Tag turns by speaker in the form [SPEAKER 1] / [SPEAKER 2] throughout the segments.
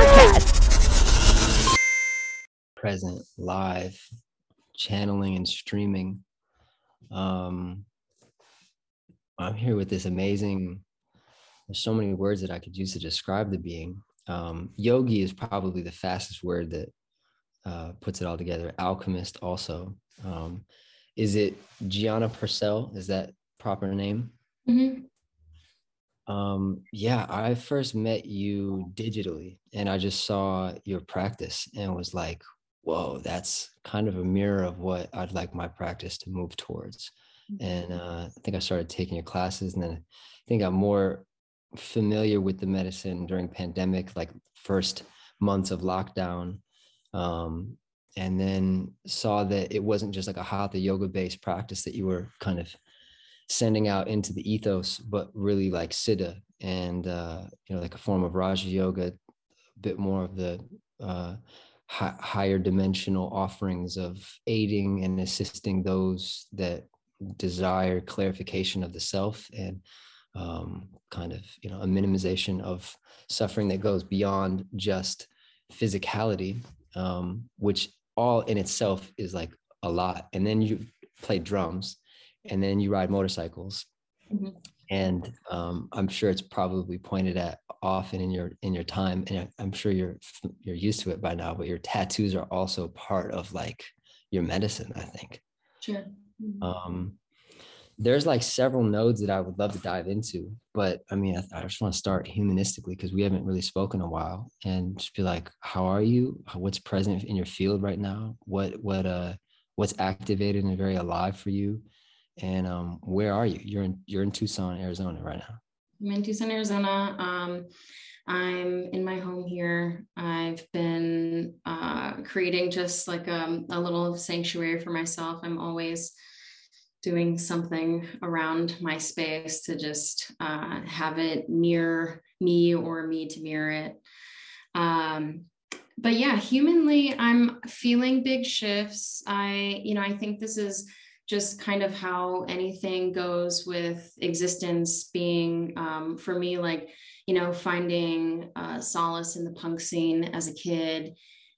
[SPEAKER 1] podcast.
[SPEAKER 2] Present, live, channeling and streaming. Um, I'm here with this amazing. There's so many words that I could use to describe the being. Um, yogi is probably the fastest word that uh, puts it all together. Alchemist also. Um, is it Gianna Purcell? Is that proper name?
[SPEAKER 3] Mm-hmm.
[SPEAKER 2] Um, yeah, I first met you digitally and I just saw your practice and was like, whoa, that's kind of a mirror of what I'd like my practice to move towards. And uh, I think I started taking your classes and then I think I'm more familiar with the medicine during pandemic, like first months of lockdown. Um, and then saw that it wasn't just like a hatha yoga based practice that you were kind of sending out into the ethos, but really like siddha and uh, you know like a form of Raja Yoga, a bit more of the uh, hi- higher dimensional offerings of aiding and assisting those that desire clarification of the self and um, kind of you know a minimization of suffering that goes beyond just physicality, um, which all in itself is like a lot. And then you play drums and then you ride motorcycles
[SPEAKER 3] Mhm.
[SPEAKER 2] and um, i'm sure it's probably pointed at often in your in your time and i'm sure you're you're used to it by now but your tattoos are also part of like your medicine i think
[SPEAKER 3] Sure. Mhm.
[SPEAKER 2] um, there's like several nodes that I would love to dive into, but I mean, I, I just want to start humanistically because we haven't really spoken a while, and just be like, how are you? What's present in your field right now? What what uh what's activated and very alive for you? And um, where are you? You're in you're in Tucson, Arizona, right now.
[SPEAKER 3] I'm in Tucson, Arizona. Um, I'm in my home here. I've been uh, creating just like a, a little sanctuary for myself. I'm always doing something around my space to just uh, have it near me or me to mirror it. Um, but yeah, humanly, I'm feeling big shifts. I, you know, I think this is just kind of how anything goes with existence being um, for me like you know finding uh, solace in the punk scene as a kid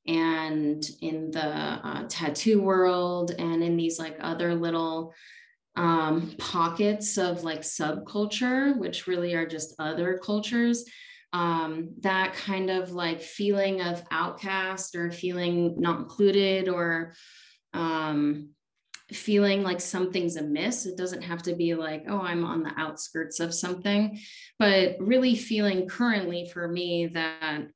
[SPEAKER 3] and in the uh, tattoo world and in these like other little um, pockets of like subculture which really are just other cultures um, that kind of like feeling of outcast or feeling not included or um, feeling like something's amiss. It doesn't have to be like, oh, I'm on the outskirts of something, but really feeling currently for me that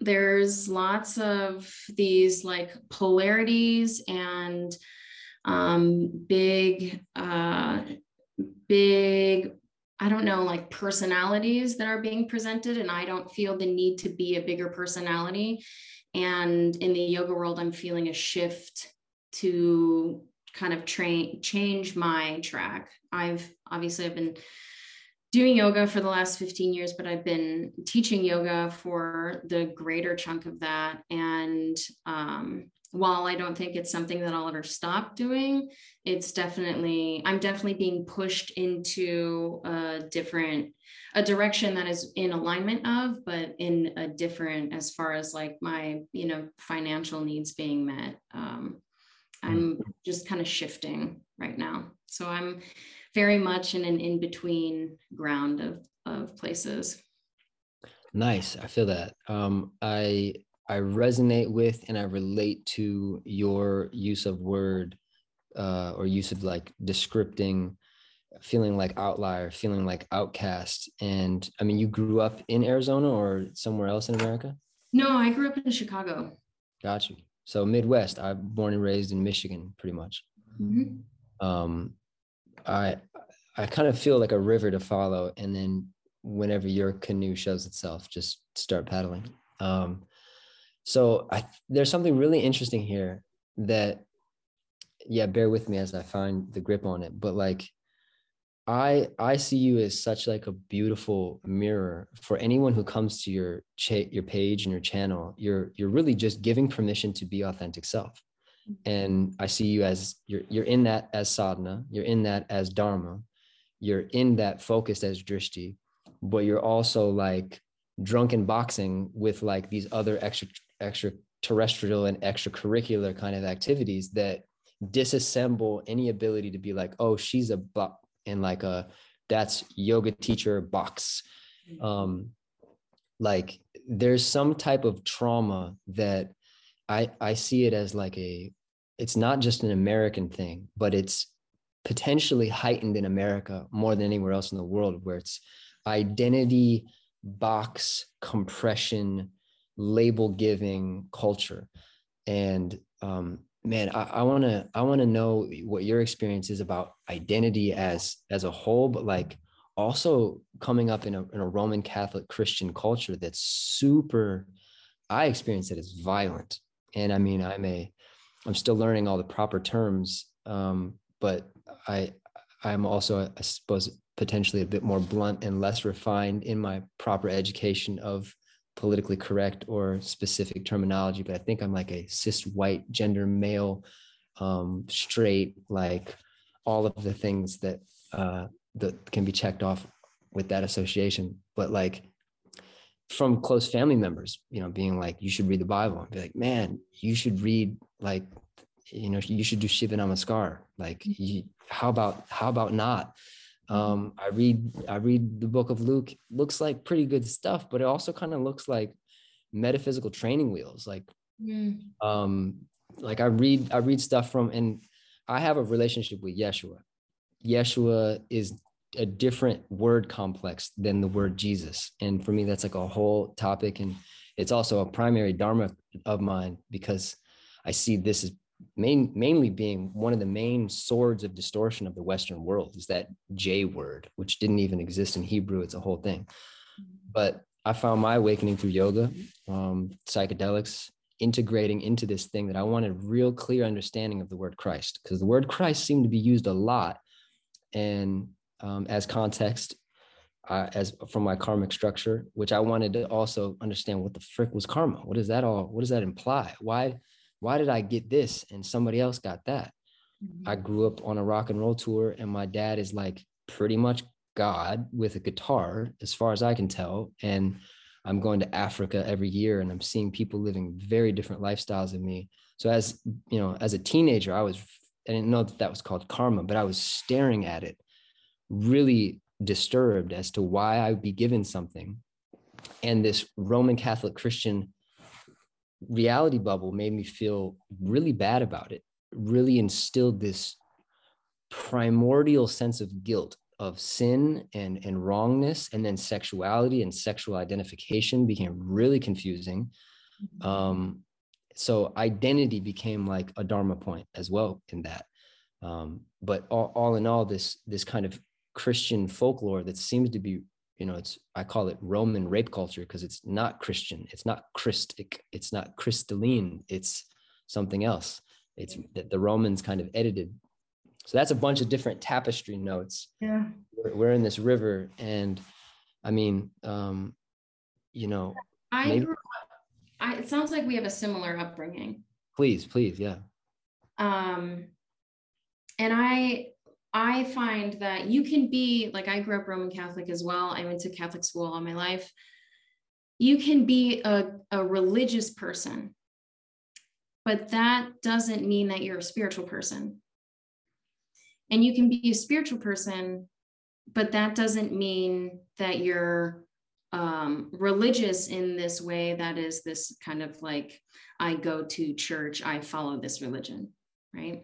[SPEAKER 3] there's lots of these like polarities and um, big, uh, big, I don't know, like personalities that are being presented. And I don't feel the need to be a bigger personality. And in the yoga world, I'm feeling a shift to kind of train change my track. I've obviously I've been doing yoga for the last 15 years, but I've been teaching yoga for the greater chunk of that. And um, while I don't think it's something that I'll ever stop doing, it's definitely I'm definitely being pushed into a different a direction that is in alignment of, but in a different as far as like my you know financial needs being met. Um, I'm just kind of shifting right now. So I'm very much in an in between ground of, of places.
[SPEAKER 2] Nice. I feel that. Um, I I resonate with and I relate to your use of word uh, or use of like descripting feeling like outlier, feeling like outcast. And I mean, you grew up in Arizona or somewhere else in America?
[SPEAKER 3] No, I grew up in Chicago.
[SPEAKER 2] Got you. So Midwest. I'm born and raised in Michigan, pretty much.
[SPEAKER 3] Mhm.
[SPEAKER 2] Um, I I kind of feel like a river to follow, and then whenever your canoe shows itself, just start paddling. Um, so I, there's something really interesting here that, yeah, bear with me as I find the grip on it. But like, I I see you as such like a beautiful mirror for anyone who comes to your cha- your page and your channel. You're you're really just giving permission to be authentic self. Mm-hmm. And I see you as you're you're in that as sadhana, you're in that as dharma, you're in that focused as drishti, but you're also like drunken boxing with like these other extra extraterrestrial and extracurricular kind of activities that disassemble any ability to be like, oh, she's a buck and like a that's yoga teacher box. Mm-hmm. Um, like there's some type of trauma that I I see it as like a it's not just an American thing, but it's potentially heightened in America more than anywhere else in the world, where it's identity box compression label giving culture and um, man i want to i want to know what your experience is about identity as as a whole but like also coming up in a, in a roman catholic christian culture that's super i experience it as violent. And i mean i'm a i'm still learning all the proper terms um, but i i'm also i suppose potentially a bit more blunt and less refined in my proper education of politically correct or specific terminology, but I think I'm like a cis white gender male, um, straight, like all of the things that uh, that can be checked off with that association. But like from close family members, you know, being like, you should read the Bible and be like, man, you should read like, you know, you should do Shiva Namaskar. Like, you, how about how about not? Um, I read I read the book of Luke. Looks like pretty good stuff, but it also kind of looks like metaphysical training wheels. Like, mm. um, like I read I read stuff from, and I have a relationship with Yeshua. Yeshua is a different word complex than the word Jesus, and for me, that's like a whole topic, and it's also a primary dharma of mine because I see this as main, mainly being one of the main swords of distortion of the Western world is that J word, which didn't even exist in Hebrew. It's a whole thing. But I found my awakening through yoga, um, psychedelics, integrating into this thing that I wanted real clear understanding of the word Christ, because the word Christ seemed to be used a lot. And um, as context, uh, as from my karmic structure, which I wanted to also understand what the frick was karma. What does that all? What does that imply? Why? Why did I get this and somebody else got that? Mm-hmm. I grew up on a rock and roll tour, and my dad is like pretty much God with a guitar, as far as I can tell. And I'm going to Africa every year and I'm seeing people living very different lifestyles than me. So as you know, as a teenager, I was I didn't know that that was called karma, but I was staring at it, really disturbed as to why I would be given something. And this Roman Catholic Christian reality bubble made me feel really bad about it, really instilled this primordial sense of guilt of sin and, and wrongness. And then sexuality and sexual identification became really confusing. Mm-hmm. Um, so identity became like a dharma point as well in that. Um, but all, all in all, this this kind of Christian folklore that seems to be you know it's i call it roman rape culture because it's not christian it's not christic it's not crystalline it's something else. It's that the romans kind of edited. So that's a bunch of different tapestry notes.
[SPEAKER 3] Yeah.
[SPEAKER 2] We're, we're in this river and i mean um you know
[SPEAKER 3] i maybe- grew up, I, it sounds like we have a similar upbringing.
[SPEAKER 2] Please please yeah.
[SPEAKER 3] Um and i I find that you can be like I grew up Roman Catholic as well. I went to Catholic school all my life. You can be a, a religious person, but that doesn't mean that you're a spiritual person. And you can be a spiritual person, but that doesn't mean that you're um, religious in this way that is this kind of like, I go to church, I follow this religion, right?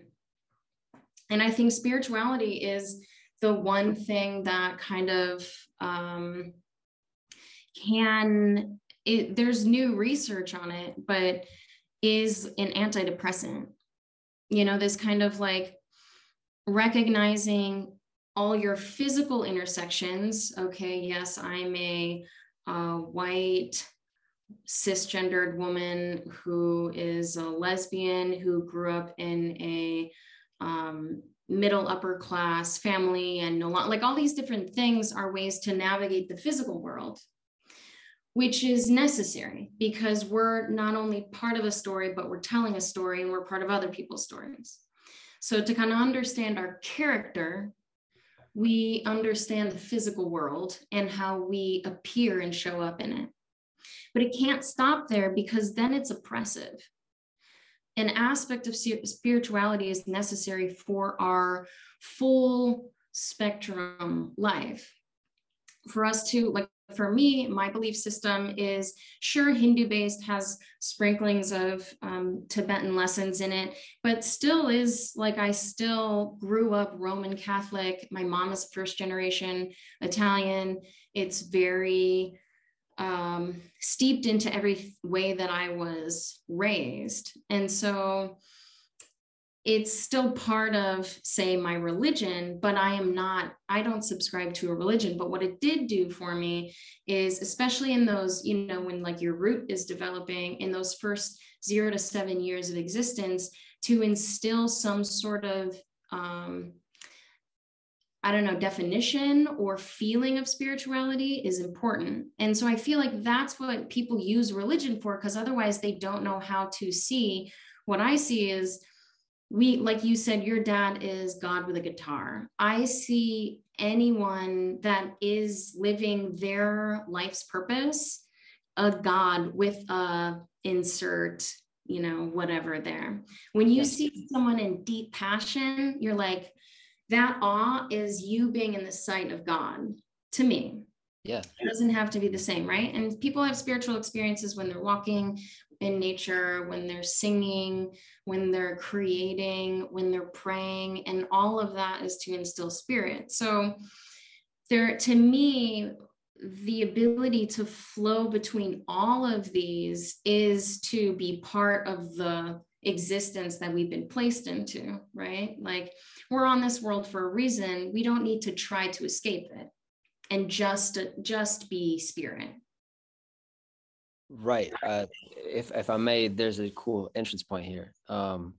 [SPEAKER 3] And i think spirituality is the one thing that kind of um, can it, there's new research on it but is an antidepressant. You know this kind of like recognizing all your physical intersections. Okay yes i'm a uh, white cisgendered woman who is a lesbian who grew up in a um, middle upper class family and no like all these different things are ways to navigate the physical world which is necessary because we're not only part of a story but we're telling a story and we're part of other people's stories. So to kind of understand our character we understand the physical world and how we appear and show up in it. But it can't stop there because then it's oppressive an aspect of spirituality is necessary for our full spectrum life. For us to like for me my belief system is sure hindu based has sprinklings of um, tibetan lessons in it but still is like i still grew up roman catholic. My mom is first generation italian. It's very um, steeped into every way that i was raised. And so it's still part of say my religion but i am not i don't subscribe to a religion. But what it did do for me is especially in those you know when like your root is developing in those first 0 to 7 years of existence to instill some sort of um I don't know, definition or feeling of spirituality is important. And so I feel like that's what people use religion for, because otherwise they don't know how to see. What I see is we like you said your dad is god with a guitar i see anyone that is living their life's purpose a god with a insert you know whatever there when you yes. see someone in deep passion you're like that awe is you being in the sight of god to me.
[SPEAKER 2] Yeah.
[SPEAKER 3] It doesn't have to be the same right? And people have spiritual experiences when they're walking in nature, when they're singing, when they're creating, when they're praying, and all of that is to instill spirit. So, there, to me, the ability to flow between all of these is to be part of the existence that we've been placed into, right? Like we're on this world for a reason. We don't need to try to escape it and just just be spirit
[SPEAKER 2] Right. Uh, if if I may, there's a cool entrance point here. Um,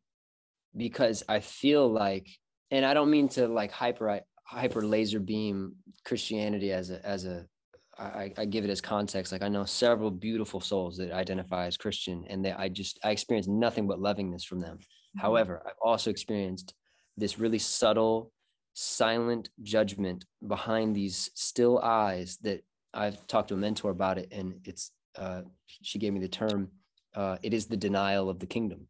[SPEAKER 2] because I feel like, and I don't mean to like hyper hyper laser beam Christianity as a as a I, I give it as context. Like I know several beautiful souls that identify as Christian, and that I just I experience nothing but lovingness from them. Mm-hmm. However, I've also experienced this really subtle, silent judgment behind these still eyes that I've talked to a mentor about it, and it's uh, she gave me the term uh, it is the denial of the kingdom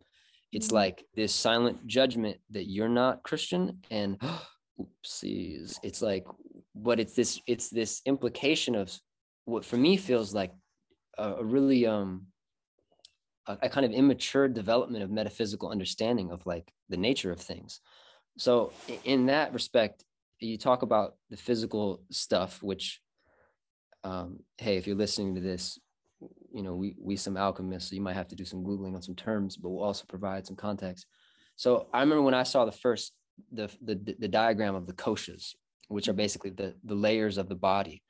[SPEAKER 2] it's mm-hmm. like this silent judgment that you're not christian and oopsies it's like but it's this it's this implication of what for me feels like a, a really um a, a kind of immature development of metaphysical understanding of like the nature of things so in that respect you talk about the physical stuff which um, hey if you're listening to this you know, we we some alchemists, so you might have to do some googling on some terms, but we'll also provide some context. So I remember when I saw the first the the, the diagram of the koshas, which are basically the the layers of the body.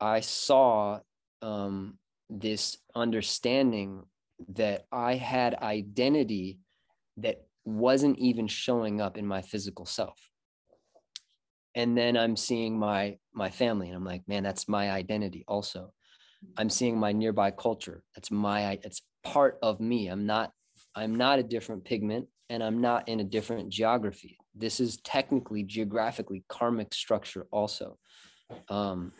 [SPEAKER 2] I saw um, this understanding that I had identity that wasn't even showing up in my physical self. And then I'm seeing my my family, and I'm like, man, that's my identity also. I'm seeing my nearby culture. That's my it's part of me. I'm not I'm not a different pigment and I'm not in a different geography. This is technically geographically karmic structure also. Um,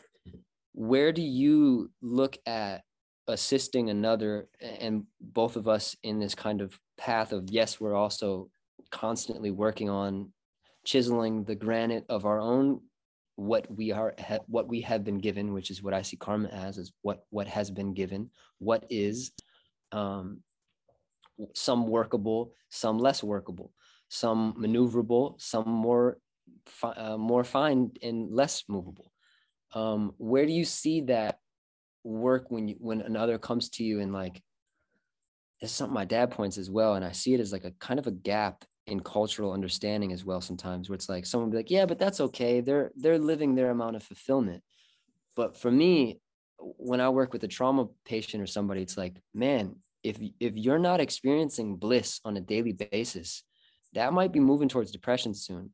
[SPEAKER 2] where do you look at assisting another and both of us in this kind of path of yes, we're also constantly working on chiseling the granite of our own what we are what we have been given which is what i see karma as is what what has been given what is um, some workable some less workable some maneuverable some more fi- uh, more fine and less movable. Um, where do you see that work when you when another comes to you and like this is something my dad points as well and i see it as like a kind of a gap in cultural understanding as well sometimes where it's like someone be like yeah but that's okay. They're they're living their amount of fulfillment. But for me when i work with a trauma patient or somebody it's like man if if you're not experiencing bliss on a daily basis that might be moving towards depression soon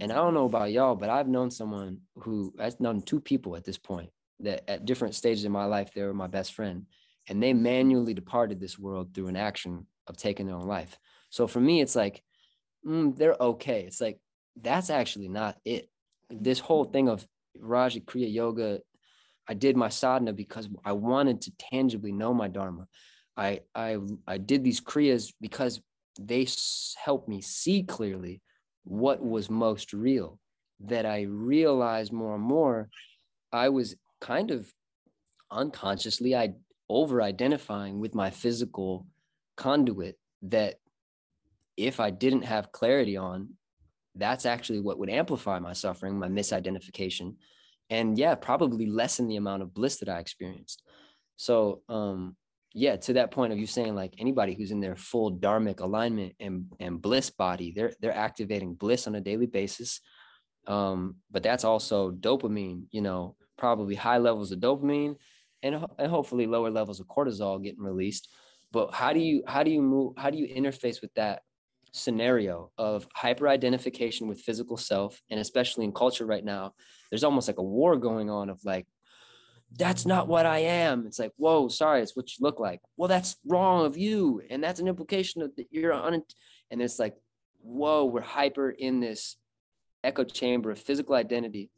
[SPEAKER 2] and i don't know about y'all but i've known someone who i've known two people at this point that at different stages in my life they were my best friend and they manually departed this world through an action of taking their own life so for me it's like mm, they're okay. It's like that's actually not it. This whole thing of Raja Kriya Yoga, I did my sadhana because I wanted to tangibly know my dharma. I I I did these kriyas because they helped me see clearly what was most real. That I realized more and more, I was kind of unconsciously I over identifying with my physical conduit that if I didn't have clarity on, that's actually what would amplify my suffering, my misidentification, and yeah, probably lessen the amount of bliss that I experienced. So, um, yeah, to that point of you saying like anybody who's in their full dharmic alignment and and bliss body, they're they're activating bliss on a daily basis. Um, but that's also dopamine, you know, probably high levels of dopamine and, and hopefully lower levels of cortisol getting released. But how do you how do you move how do you interface with that scenario of hyper identification with physical self and especially in culture right now there's almost like a war going on of like that's not what i am. It's like whoa sorry it's what you look like. Well that's wrong of you and that's an implication of that you're on and it's like whoa we're hyper in this echo chamber of physical identity.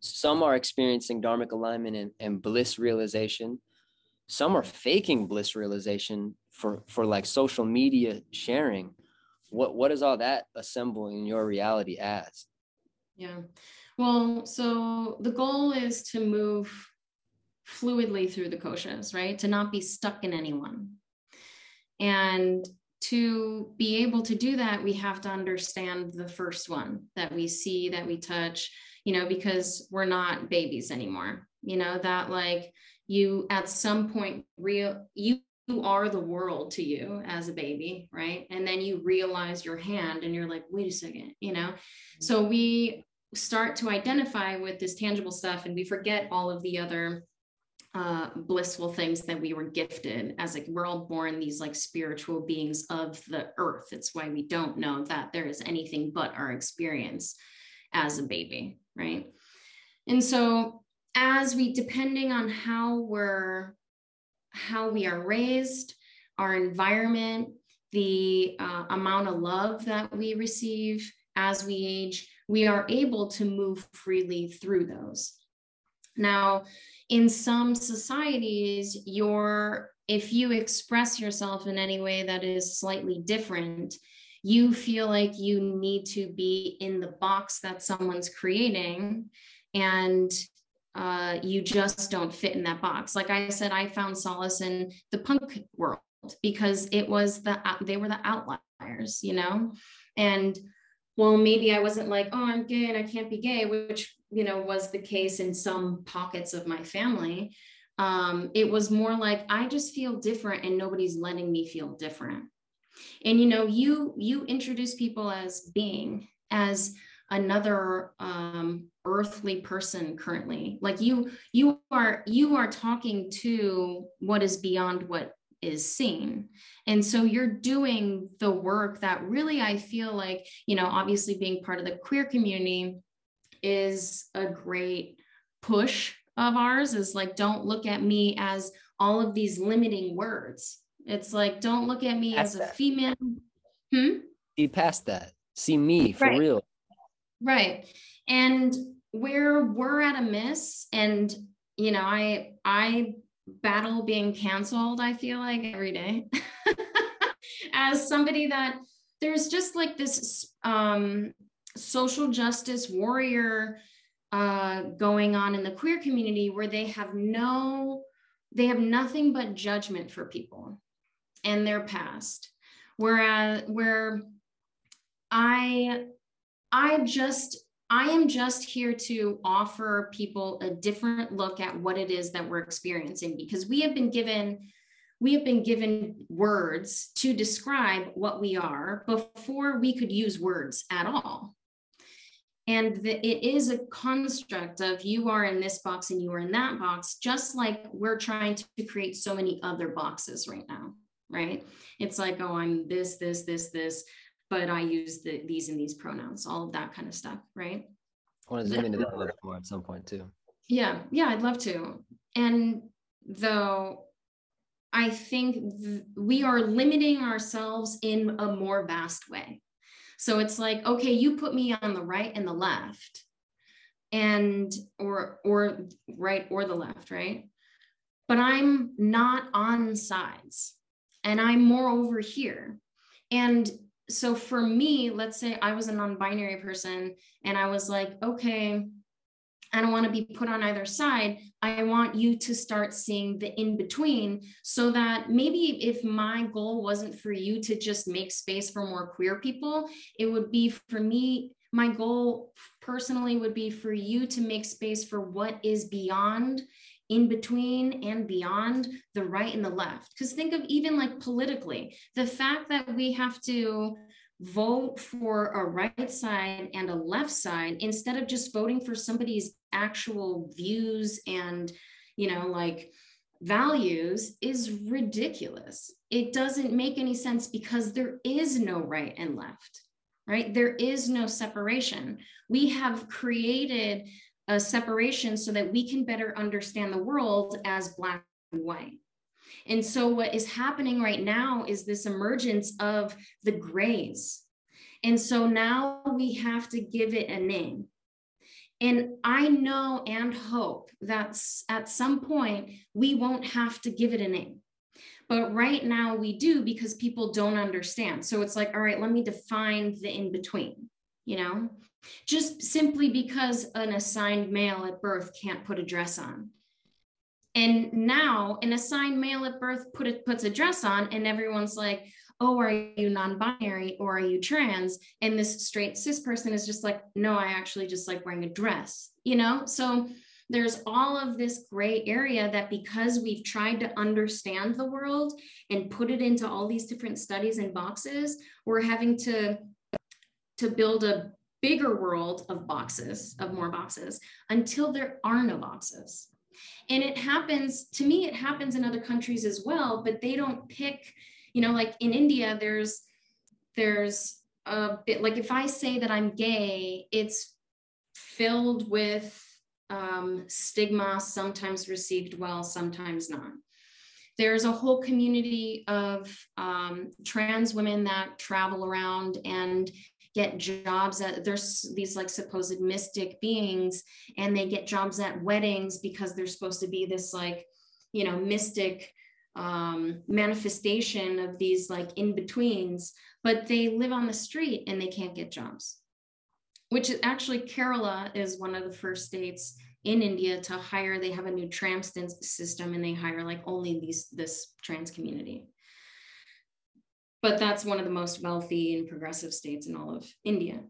[SPEAKER 2] Some are experiencing dharmic alignment and, and bliss realization. Some are faking bliss realization for for like social media sharing. What what does all that assemble in your reality as?
[SPEAKER 3] Yeah. Well so the goal is to move fluidly through the koshas right to not be stuck in anyone and to be able to do that we have to understand the first one that we see that we touch you know because we're not babies anymore you know that like you at some point real you you are the world to you as a baby, right? And then you realize your hand and you're like, wait a second, you know? So we start to identify with this tangible stuff and we forget all of the other uh, blissful things that we were gifted as like we're all born these like spiritual beings of the earth. It's why we don't know that there is anything but our experience as a baby, right? And so as we depending on how we're how we are raised, our environment, the uh, amount of love that we receive as we age, we are able to move freely through those. Now, in some societies, your if you express yourself in any way that is slightly different, you feel like you need to be in the box that someone's creating and uh, you just don't fit in that box. Like I said, I found solace in the punk world because it was the they were the outliers, you know, and well, maybe I wasn't like, oh, I'm gay and I can't be gay, which you know was the case in some pockets of my family. Um, it was more like I just feel different and nobody's letting me feel different. And you know, you you introduce people as being as another um, earthly person currently like you you are you are talking to what is beyond what is seen. And so you're doing the work that really i feel like you know obviously being part of the queer community is a great push of ours is like don't look at me as all of these limiting words. It's like don't look at me as a female.
[SPEAKER 2] Hmm? see past that. See me for
[SPEAKER 3] right.
[SPEAKER 2] real.
[SPEAKER 3] Right. And where we're at a miss and you know i i battle being canceled i feel like every day. As somebody that there's just like this um, social justice warrior uh, going on in the queer community where they have no they have nothing but judgment for people and their past. Whereas where i i just I am just here to offer people a different look at what it is that we're experiencing because we have been given we have been given words to describe what we are before we could use words at all. And the, it is a construct of you are in this box and you are in that box, just like we're trying to create so many other boxes right now, right? It's like, oh, I'm this, this, this, this but I use the, these and these pronouns, all of that kind of stuff, right?
[SPEAKER 2] I want to zoom into that a little more at some point too.
[SPEAKER 3] Yeah, yeah, I'd love to. And though I think th- we are limiting ourselves in a more vast way. So it's like, okay, you put me on the right and the left, and or or right or the left right but i'm not on sides and i'm more over here and so for me let's say i was a non-binary person and i was like okay I don't want to be put on either side. I want you to start seeing the in between so that maybe if my goal wasn't for you to just make space for more queer people, it would be for me, my goal personally would be for you to make space for what is beyond in between and beyond the right and the left. Because think of even like politically, the fact that we have to vote for a right side and a left side instead of just voting for somebody's actual views and you know like values is ridiculous. It doesn't make any sense because there is no right and left right? There is no separation. We have created a separation so that we can better understand the world as black and white and so, what is happening right now is this emergence of the grays. And so now we have to give it a name. And I know and hope that at some point we won't have to give it a name. But right now we do because people don't understand. So it's like, all right, let me define the in between, you know, just simply because an assigned male at birth can't put a dress on and now an assigned male at birth put puts a dress on, and everyone's like, oh, are you non-binary or are you trans? And this straight cis person is just like, no, I actually just like wearing a dress, you know? So there's all of this gray area that because we've tried to understand the world and put it into all these different studies and boxes, we're having to to build a bigger world of boxes, of more boxes, until there are no boxes. And it happens, to me, it happens in other countries as well, but they don't pick, you know, like in India, there's, there's a bit, like if I say that I'm gay, it's filled with um, stigma, sometimes received well, sometimes not. There's a whole community of um, trans women that travel around and get jobs at there's these like supposed mystic beings and they get jobs at weddings because they're supposed to be this like you know mystic um, manifestation of these like in betweens but they live on the street and they can't get jobs. Which is actually kerala is one of the first states in india to hire they have a new trans system and they hire like only these this trans community but that's one of the most wealthy and progressive states in all of India.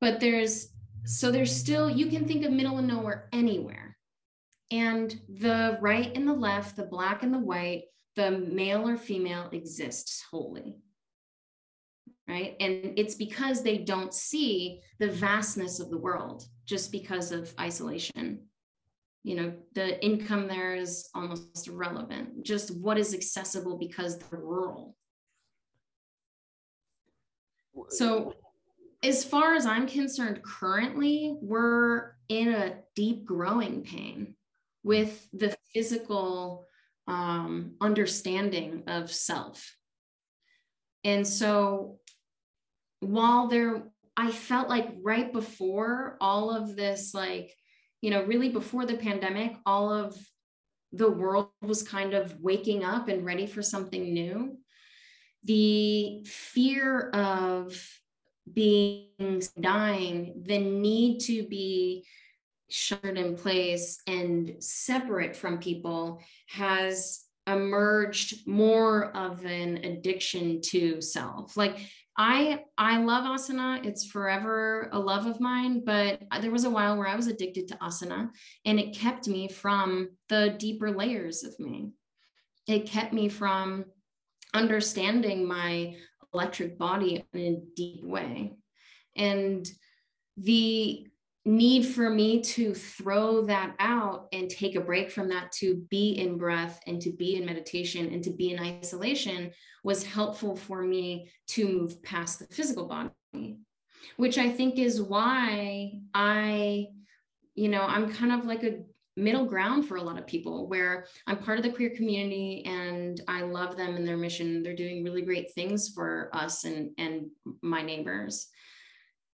[SPEAKER 3] But there's so there's still you can think of middle and nowhere anywhere. And the right and the left, the black and the white, the male or female exists wholly. Right. And it's because they don't see the vastness of the world just because of isolation. You know, the income there is almost irrelevant. Just what is accessible because they're rural so, as far as I'm concerned, currently, we're in a deep growing pain with the physical um, understanding of self. And so, while there, I felt like right before all of this, like, you know, really before the pandemic, all of the world was kind of waking up and ready for something new the fear of being dying, the need to be shuttered in place and separate from people has emerged more of an addiction to self. Like i i love asana. It's forever a love of mine but there was a while where i was addicted to asana and it kept me from the deeper layers of me. It kept me from understanding my electric body in a deep way. And the need for me to throw that out and take a break from that to be in breath and to be in meditation and to be in isolation was helpful for me to move past the physical body which i think is why i you know i'm kind of like a middle ground for a lot of people where I'm part of the queer community and I love them and their mission. They're doing really great things for us and, and my neighbors.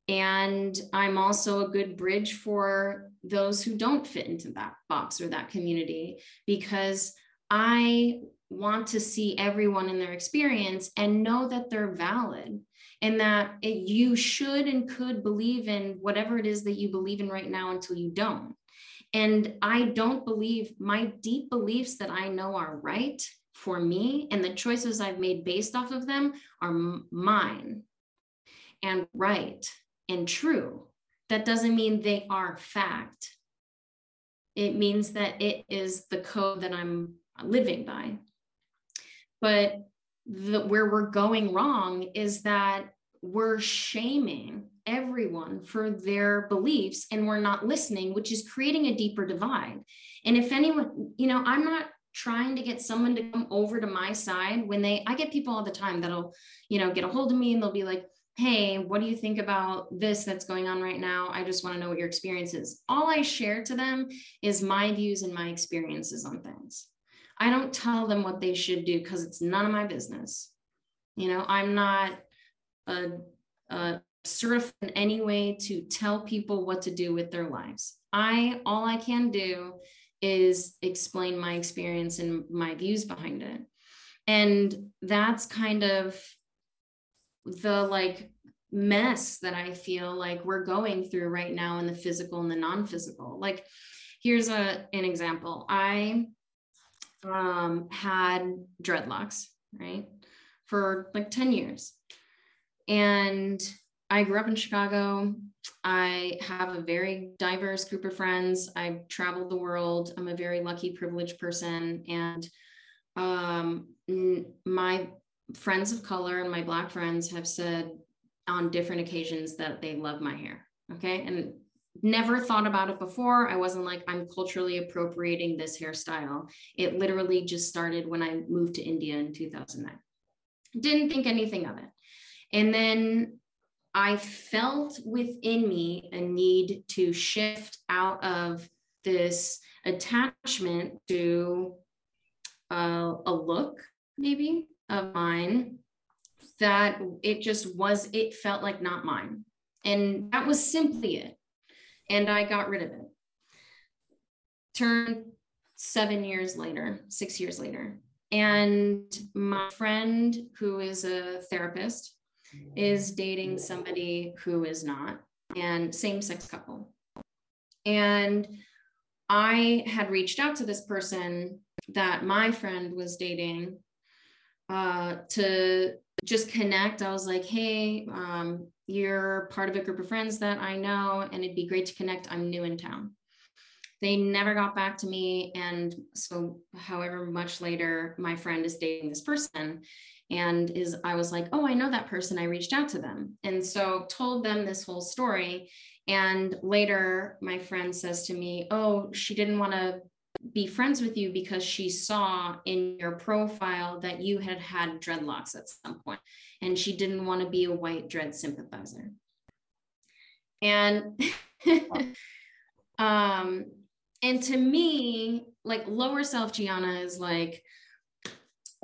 [SPEAKER 3] And I'm also a good bridge for those who don't fit into that box or that community because I want to see everyone in their experience and know that they're valid and that it, you should and could believe in whatever it is that you believe in right now until you don't. And I don't believe my deep beliefs that I know are right for me and the choices I've made based off of them are mine and right and true. That doesn't mean they are fact. It means that it is the code that I'm living by. But the, where we're going wrong is that we're shaming everyone for their beliefs and we're not listening, which is creating a deeper divide. And if anyone, you know, I'm not trying to get someone to come over to my side when they, I get people all the time that'll, you know, get a hold of me and they'll be like, hey, what do you think about this that's going on right now? I just want to know what your experience is. All I share to them is my views and my experiences on things. I don't tell them what they should do because it's none of my business. You know, I'm not a, a certified in any way to tell people what to do with their lives. I all I can do is explain my experience and my views behind it. And that's kind of the like mess that I feel like we're going through right now in the physical and the non-physical. Like here's a an example. I um had dreadlocks, right? For like 10 years. And I grew up in Chicago. I have a very diverse group of friends. I've traveled the world. I'm a very lucky, privileged person. And um, my friends of color and my Black friends have said on different occasions that they love my hair. Okay. And never thought about it before. I wasn't like, I'm culturally appropriating this hairstyle. It literally just started when I moved to India in 2009. Didn't think anything of it. And then I felt within me a need to shift out of this attachment to uh, a look, maybe of mine, that it just was, it felt like not mine. And that was simply it. And I got rid of it. Turned seven years later, six years later. And my friend, who is a therapist, is dating somebody who is not, and same sex couple. And I had reached out to this person that my friend was dating uh, to just connect. I was like, hey, um, you're part of a group of friends that I know, and it'd be great to connect. I'm new in town. They never got back to me. And so, however much later, my friend is dating this person and is i was like oh i know that person. I reached out to them and so told them this whole story. And later my friend says to me oh she didn't want to be friends with you because she saw in your profile that you had had dreadlocks at some point and she didn't want to be a white dread sympathizer. And um and to me like lower self gianna is like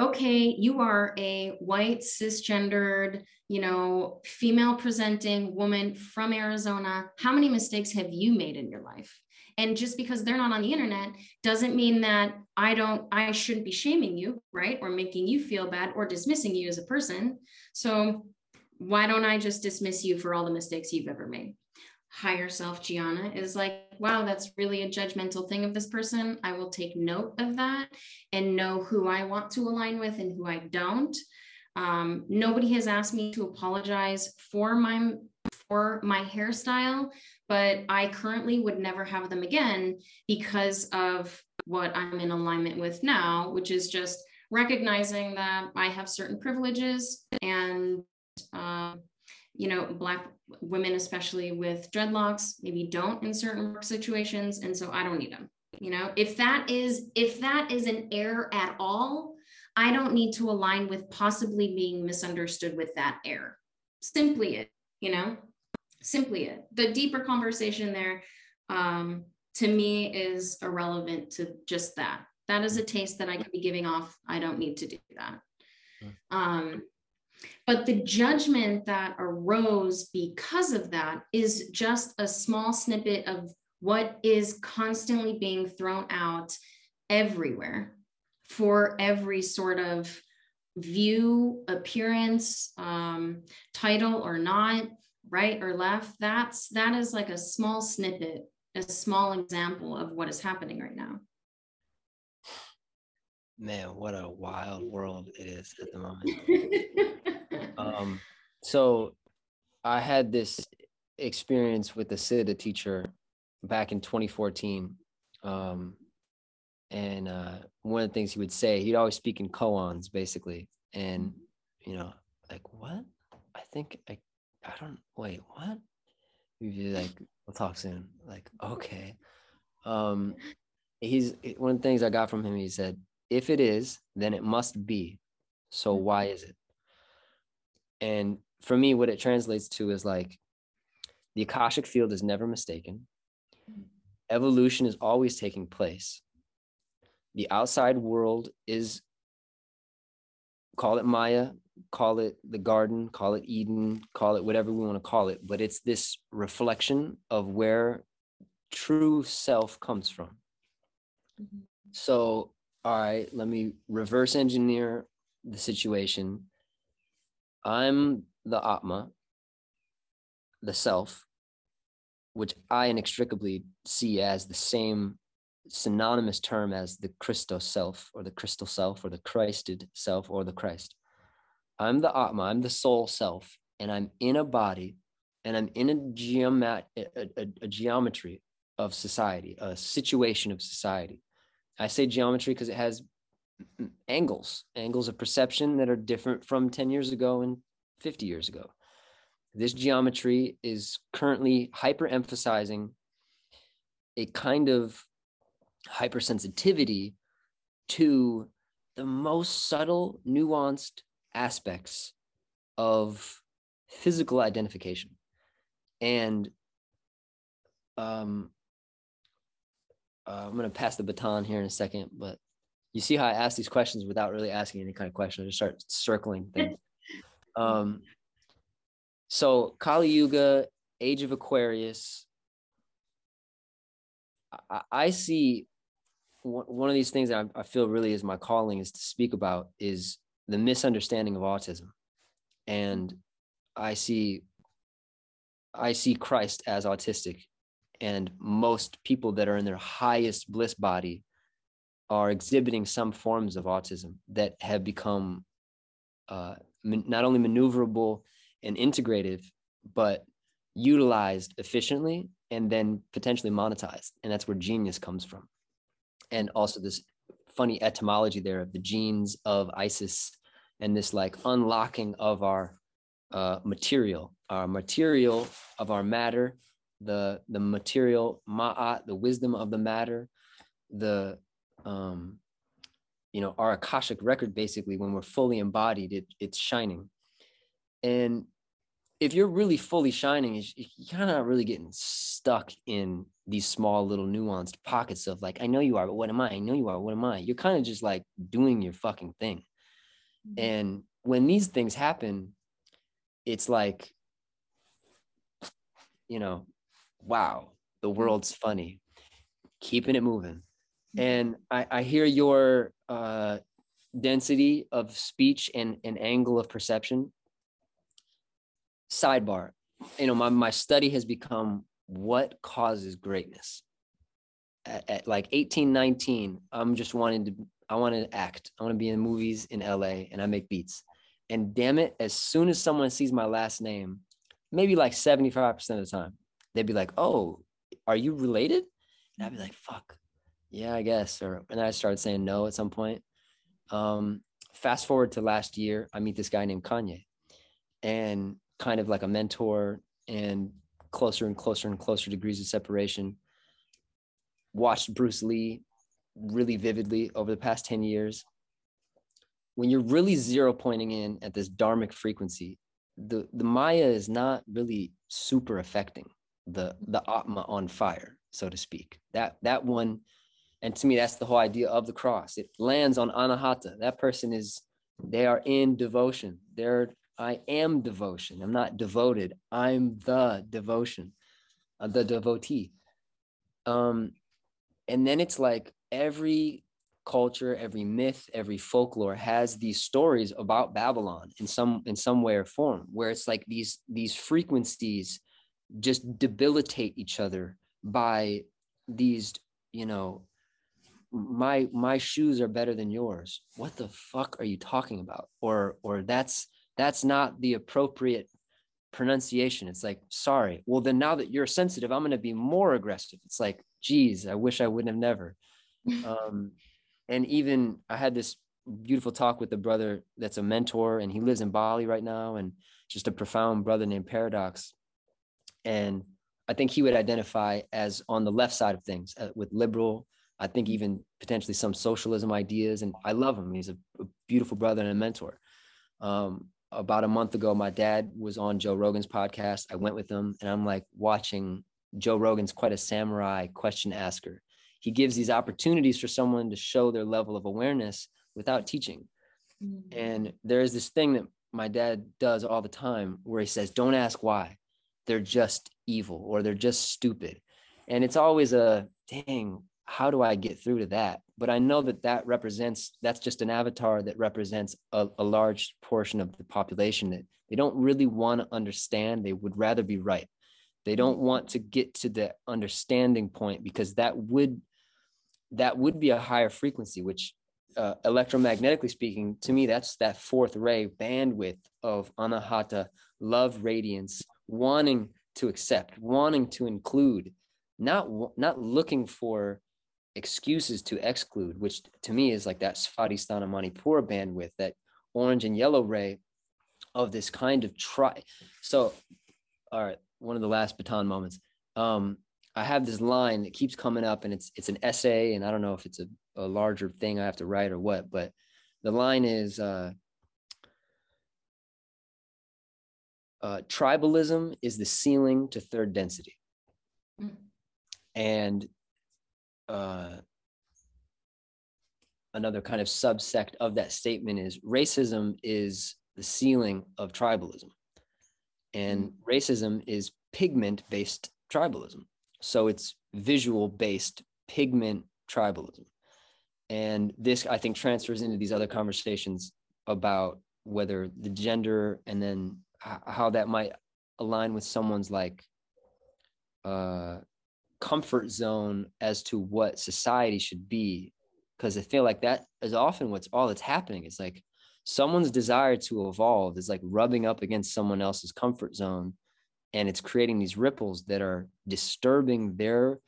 [SPEAKER 3] okay, you are a white, cisgendered, you know, female presenting woman from Arizona. How many mistakes have you made in your life? And just because they're not on the internet doesn't mean that I don't, I shouldn't be shaming you, right? Or making you feel bad or dismissing you as a person. So why don't I just dismiss you for all the mistakes you've ever made? Higher self Gianna is like, wow, that's really a judgmental thing of this person. I will take note of that and know who I want to align with and who I don't. Um, nobody has asked me to apologize for my for my hairstyle, but I currently would never have them again because of what I'm in alignment with now, which is just recognizing that I have certain privileges and uh, you know, Black women, especially with dreadlocks, maybe don't in certain work situations. And so I don't need them. You know, if that is, if that is an error at all, I don't need to align with possibly being misunderstood with that error. Simply it, you know, simply it. The deeper conversation there, um, to me, is irrelevant to just that. That is a taste that I could be giving off. I don't need to do that. Hmm. Um, But the judgment that arose because of that is just a small snippet of what is constantly being thrown out everywhere for every sort of view, appearance, um, title or not, right or left. That's that is like a small snippet, a small example of what is happening right now.
[SPEAKER 2] Man, what a wild world it is at the moment. um, so I had this experience with the Siddha teacher back in 2014. Um, and uh, one of the things he would say, he'd always speak in koans, basically. And, you know, like, what? I think I, I don't, wait, what? He'd be like, we'll talk soon. Like, okay. Um, he's, one of the things I got from him, he said, if it is, then it must be. So mm-hmm. why is it? And for me, what it translates to is like the Akashic field is never mistaken. Mm-hmm. Evolution is always taking place the outside world is call it Maya, call it the garden, call it Eden, call it whatever we want to call it, but it's this reflection of where true self comes from. Mm-hmm. So, all right, let me reverse engineer the situation. I'm the Atma, the self, which I inextricably see as the same synonymous term as the Christos self or the crystal self or the Christed self or the Christ. I'm the Atma, I'm the soul self, and I'm in a body and I'm in a, a, a, a geometry of society, a situation of society. I say geometry because it has angles, angles of perception that are different from 10 years ago and 50 years ago. This geometry is currently hyper emphasizing a kind of hypersensitivity to the most subtle, nuanced aspects of physical identification. And um, uh, I'm going to pass the baton here in a second, but you see how I ask these questions without really asking any kind of question. I just start circling things. Um, so Kali Yuga, Age of Aquarius. I, I see one of these things that I, feel really is my calling is to speak about is the misunderstanding of autism and i see i see christ as autistic and most people that are in their highest bliss body are exhibiting some forms of autism that have become uh, not only maneuverable and integrative but utilized efficiently and then potentially monetized. And that's where genius comes from. And also this funny etymology there of the genes of Isis and this like unlocking of our uh, material, our material of our matter, the the material ma'at, the wisdom of the matter, the um, you know our akashic record. Basically, when we're fully embodied, it, it's shining, and if you're really fully shining, you're kind of not really getting stuck in these small little nuanced pockets of like, I know you are, but what am I? I know you are, what am I? You're kind of just like doing your fucking thing. Mm-hmm. And when these things happen, it's like, you know, wow, the mm-hmm. world's funny, keeping it moving. Mm-hmm. And I, I hear your uh, density of speech and an angle of perception sidebar you know my, my study has become what causes greatness at, at, like 18 19 i'm just wanting to i want to act i want to be in movies in la and i make beats and damn it as soon as someone sees my last name maybe like 75% of the time they'd be like oh are you related and i'd be like fuck yeah i guess or and i started saying no at some point um fast forward to last year i meet this guy named kanye and kind of like a mentor and closer and closer and closer degrees of separation. Watched Bruce Lee really vividly over the past 10 years. When you're really zero pointing in at this dharmic frequency, the, the Maya is not really super affecting the the Atma on fire, so to speak. That that one, and to me, that's the whole idea of the cross. It lands on Anahata. That person is they are in devotion. They're I am devotion. I'm not devoted. I'm the devotion, uh, the devotee. Um, and then it's like every culture, every myth, every folklore has these stories about Babylon in some in some way or form, where it's like these these frequencies just debilitate each other by these, you know, my my shoes are better than yours. What the fuck are you talking about? Or or that's that's not the appropriate pronunciation. It's like, sorry. Well, then now that you're sensitive, I'm going to be more aggressive. It's like, geez, I wish I wouldn't have never. Um, and even I had this beautiful talk with a brother that's a mentor, and he lives in Bali right now, and just a profound brother named Paradox. And I think he would identify as on the left side of things uh, with liberal. I think even potentially some socialism ideas, and I love him. He's a, a beautiful brother and a mentor. Um, about a month ago, my dad was on Joe Rogan's podcast. I went with him, and I'm like watching Joe Rogan's quite a samurai question asker. He gives these opportunities for someone to show their level of awareness without teaching. Mm-hmm. And there is this thing that my dad does all the time where he says, Don't ask why. They're just evil or they're just stupid. And it's always a dang, how do I get through to that? But I know that that represents, that's just an avatar that represents a, a large portion of the population that they don't really want to understand. They would rather be right. They don't want to get to the understanding point because that would that would be a higher frequency, which uh, electromagnetically speaking, to me, that's that fourth ray bandwidth of anahata, love, radiance, wanting to accept, wanting to include, not not looking for excuses to exclude, which to me is like that Svadhisthana Manipura bandwidth, that orange and yellow ray of this kind of try. So, all right, one of the last baton moments. Um, I have this line that keeps coming up, and it's it's an essay, and I don't know if it's a, a larger thing I have to write or what, but the line is uh, uh, tribalism is the ceiling to third density, mm. and uh, another kind of subsect of that statement is racism is the ceiling of tribalism and mm. racism is pigment based tribalism so it's visual based pigment tribalism and this i think transfers into these other conversations about whether the gender and then how that might align with someone's like uh comfort zone as to what society should be. Because i feel like that is often what's all that's happening. It's like someone's desire to evolve is like rubbing up against someone else's comfort zone and it's creating these ripples that are disturbing their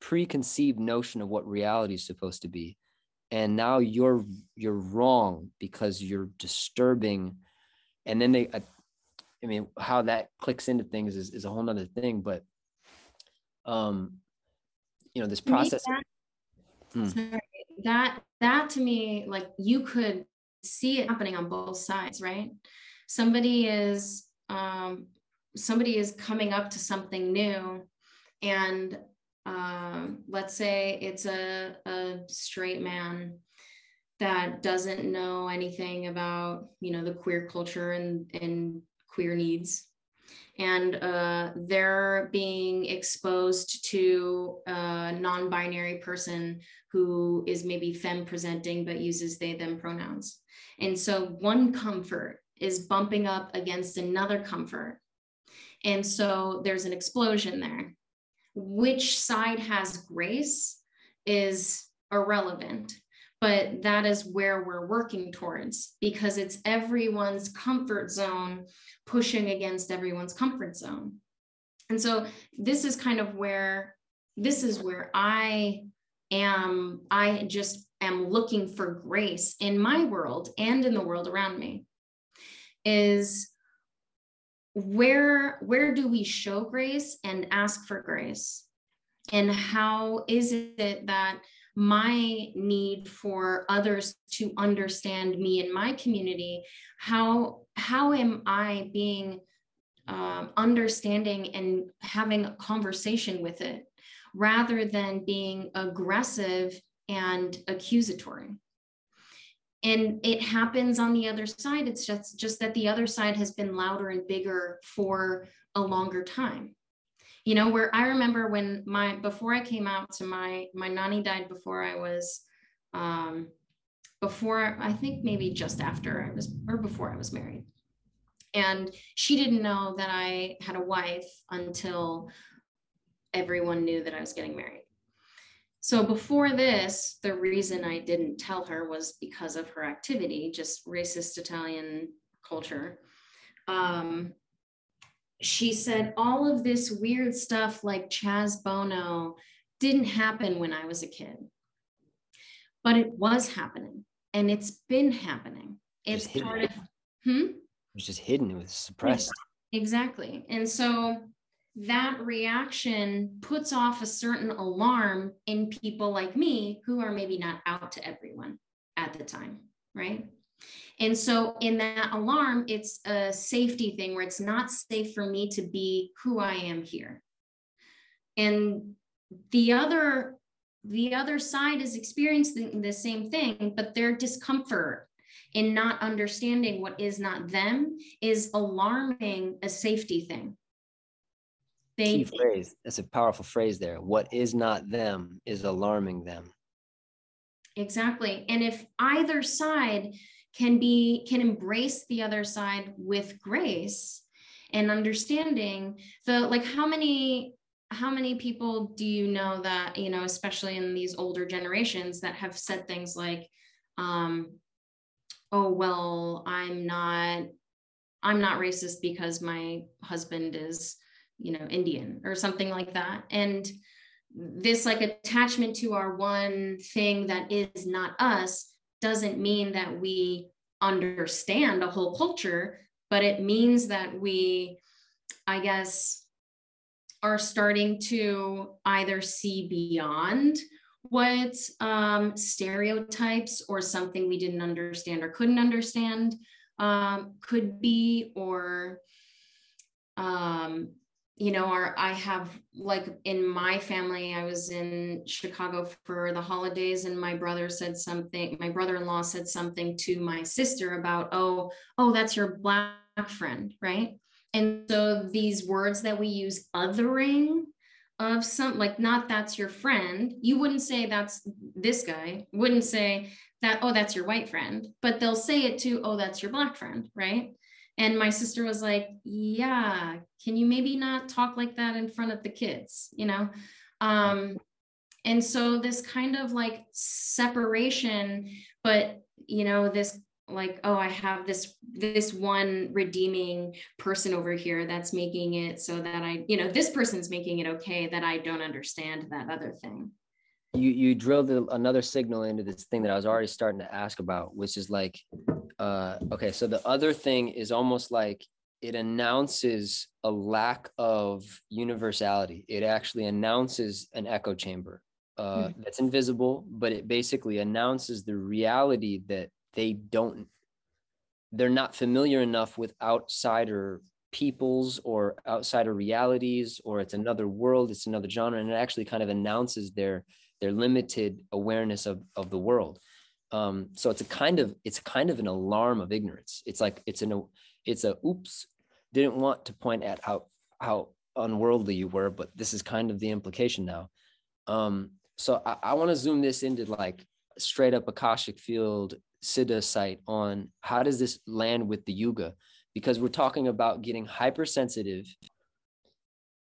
[SPEAKER 2] preconceived notion of what reality is supposed to be. And now you're you're wrong because you're disturbing and then they I, I mean how that clicks into things is, is a whole nother thing but um you know this process
[SPEAKER 3] that, hmm. sorry, that that to me like you could see it happening on both sides right somebody is um somebody is coming up to something new and um, let's say it's a, a straight man that doesn't know anything about you know the queer culture and, and queer needs. And uh, they're being exposed to a non-binary person who is maybe femme presenting but uses they them pronouns. And so one comfort is bumping up against another comfort. And so there's an explosion there. Which side has grace is irrelevant, but that is where we're working towards because it's everyone's comfort zone pushing against everyone's comfort zone. And so this is kind of where this is where I am I just am looking for grace in my world and in the world around me is where where do we show grace and ask for grace and how is it that my need for others to understand me and my community how how am i being um, understanding and having a conversation with it rather than being aggressive and accusatory? And it happens on the other side. It's just just that the other side has been louder and bigger for a longer time you know where i remember when my before i came out to my my nanny died before i was um before i think maybe just after i was or before i was married and she didn't know that i had a wife until everyone knew that i was getting married so before this, the reason I didn't tell her was because of her activity, just racist Italian culture. Um, she said all of this weird stuff like Chaz Bono didn't happen when I was a kid, but it was happening and it's been happening. It's part of,
[SPEAKER 2] hmm? It was just hidden, it was suppressed.
[SPEAKER 3] Exactly. And so that reaction puts off a certain alarm in people like me who are maybe not out to everyone at the time, right? And so, in that alarm, it's a safety thing where it's not safe for me to be who I am here. And the other the other side is experiencing the same thing, but their discomfort in not understanding what is not them is alarming a safety thing
[SPEAKER 2] they, Key phrase. That's a powerful phrase there. What is not them is alarming them.
[SPEAKER 3] Exactly. And if either side can be can embrace the other side with grace and understanding. The like how many how many people do you know that you know especially in these older generations that have said things like um oh well i'm not i'm not racist because my husband is you know indian or something like that. And this like attachment to our one thing that is not us doesn't mean that we understand a whole culture but it means that we i guess are starting to either see beyond what um, stereotypes or something we didn't understand or couldn't understand um, could be or um, you know, our I have like in my family, I was in Chicago for the holidays, and my brother said something, my brother-in-law said something to my sister about, oh, oh, that's your black friend, right? And so these words that we use, othering of some like not that's your friend, you wouldn't say that's this guy, wouldn't say that, oh, that's your white friend, but they'll say it to, oh, that's your black friend, right? And my sister was like, Yeah, can you maybe not talk like that in front of the kids? You know? Um, and so this kind of like separation, but you know, this like, oh, I have this this one redeeming person over here that's making it so that I, you know, this person's making it okay that I don't understand that other thing
[SPEAKER 2] you you drilled another signal into this thing that I was already starting to ask about, which is like, uh, okay, so the other thing is almost like it announces a lack of universality. It actually announces an echo chamber uh, mm-hmm. that's invisible, but it basically announces the reality that they don't, they're not familiar enough with outsider peoples or outsider realities, or it's another world, it's another genre, and it actually kind of announces their their limited awareness of, of the world. Um, so it's a kind of it's kind of an alarm of ignorance. It's like it's an it's a oops, didn't want to point at how how unworldly you were, but this is kind of the implication now. Um, so I, I want to zoom this into like straight up Akashic field Siddha site on how does this land with the Yuga? Because we're talking about getting hypersensitive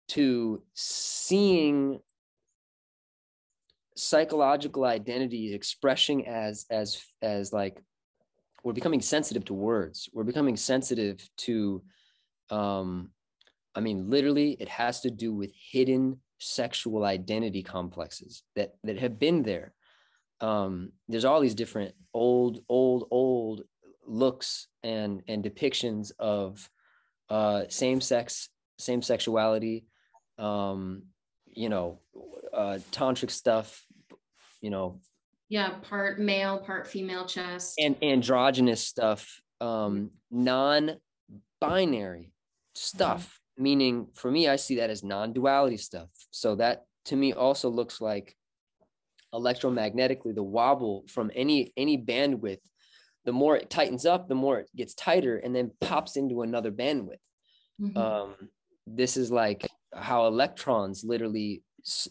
[SPEAKER 2] to seeing psychological identity expressing as as as like we're becoming sensitive to words. We're becoming sensitive to um i mean literally it has to do with hidden sexual identity complexes that that have been there. Um there's all these different old old old looks and and depictions of uh same sex same sexuality um you know uh tantric stuff you know
[SPEAKER 3] yeah part male part female chest
[SPEAKER 2] and androgynous stuff um non-binary stuff mm-hmm. meaning for me i see that as non-duality stuff so that to me also looks like electromagnetically the wobble from any any bandwidth the more it tightens up, the more it gets tighter and then pops into another bandwidth. Mm-hmm. Um, this is like how electrons literally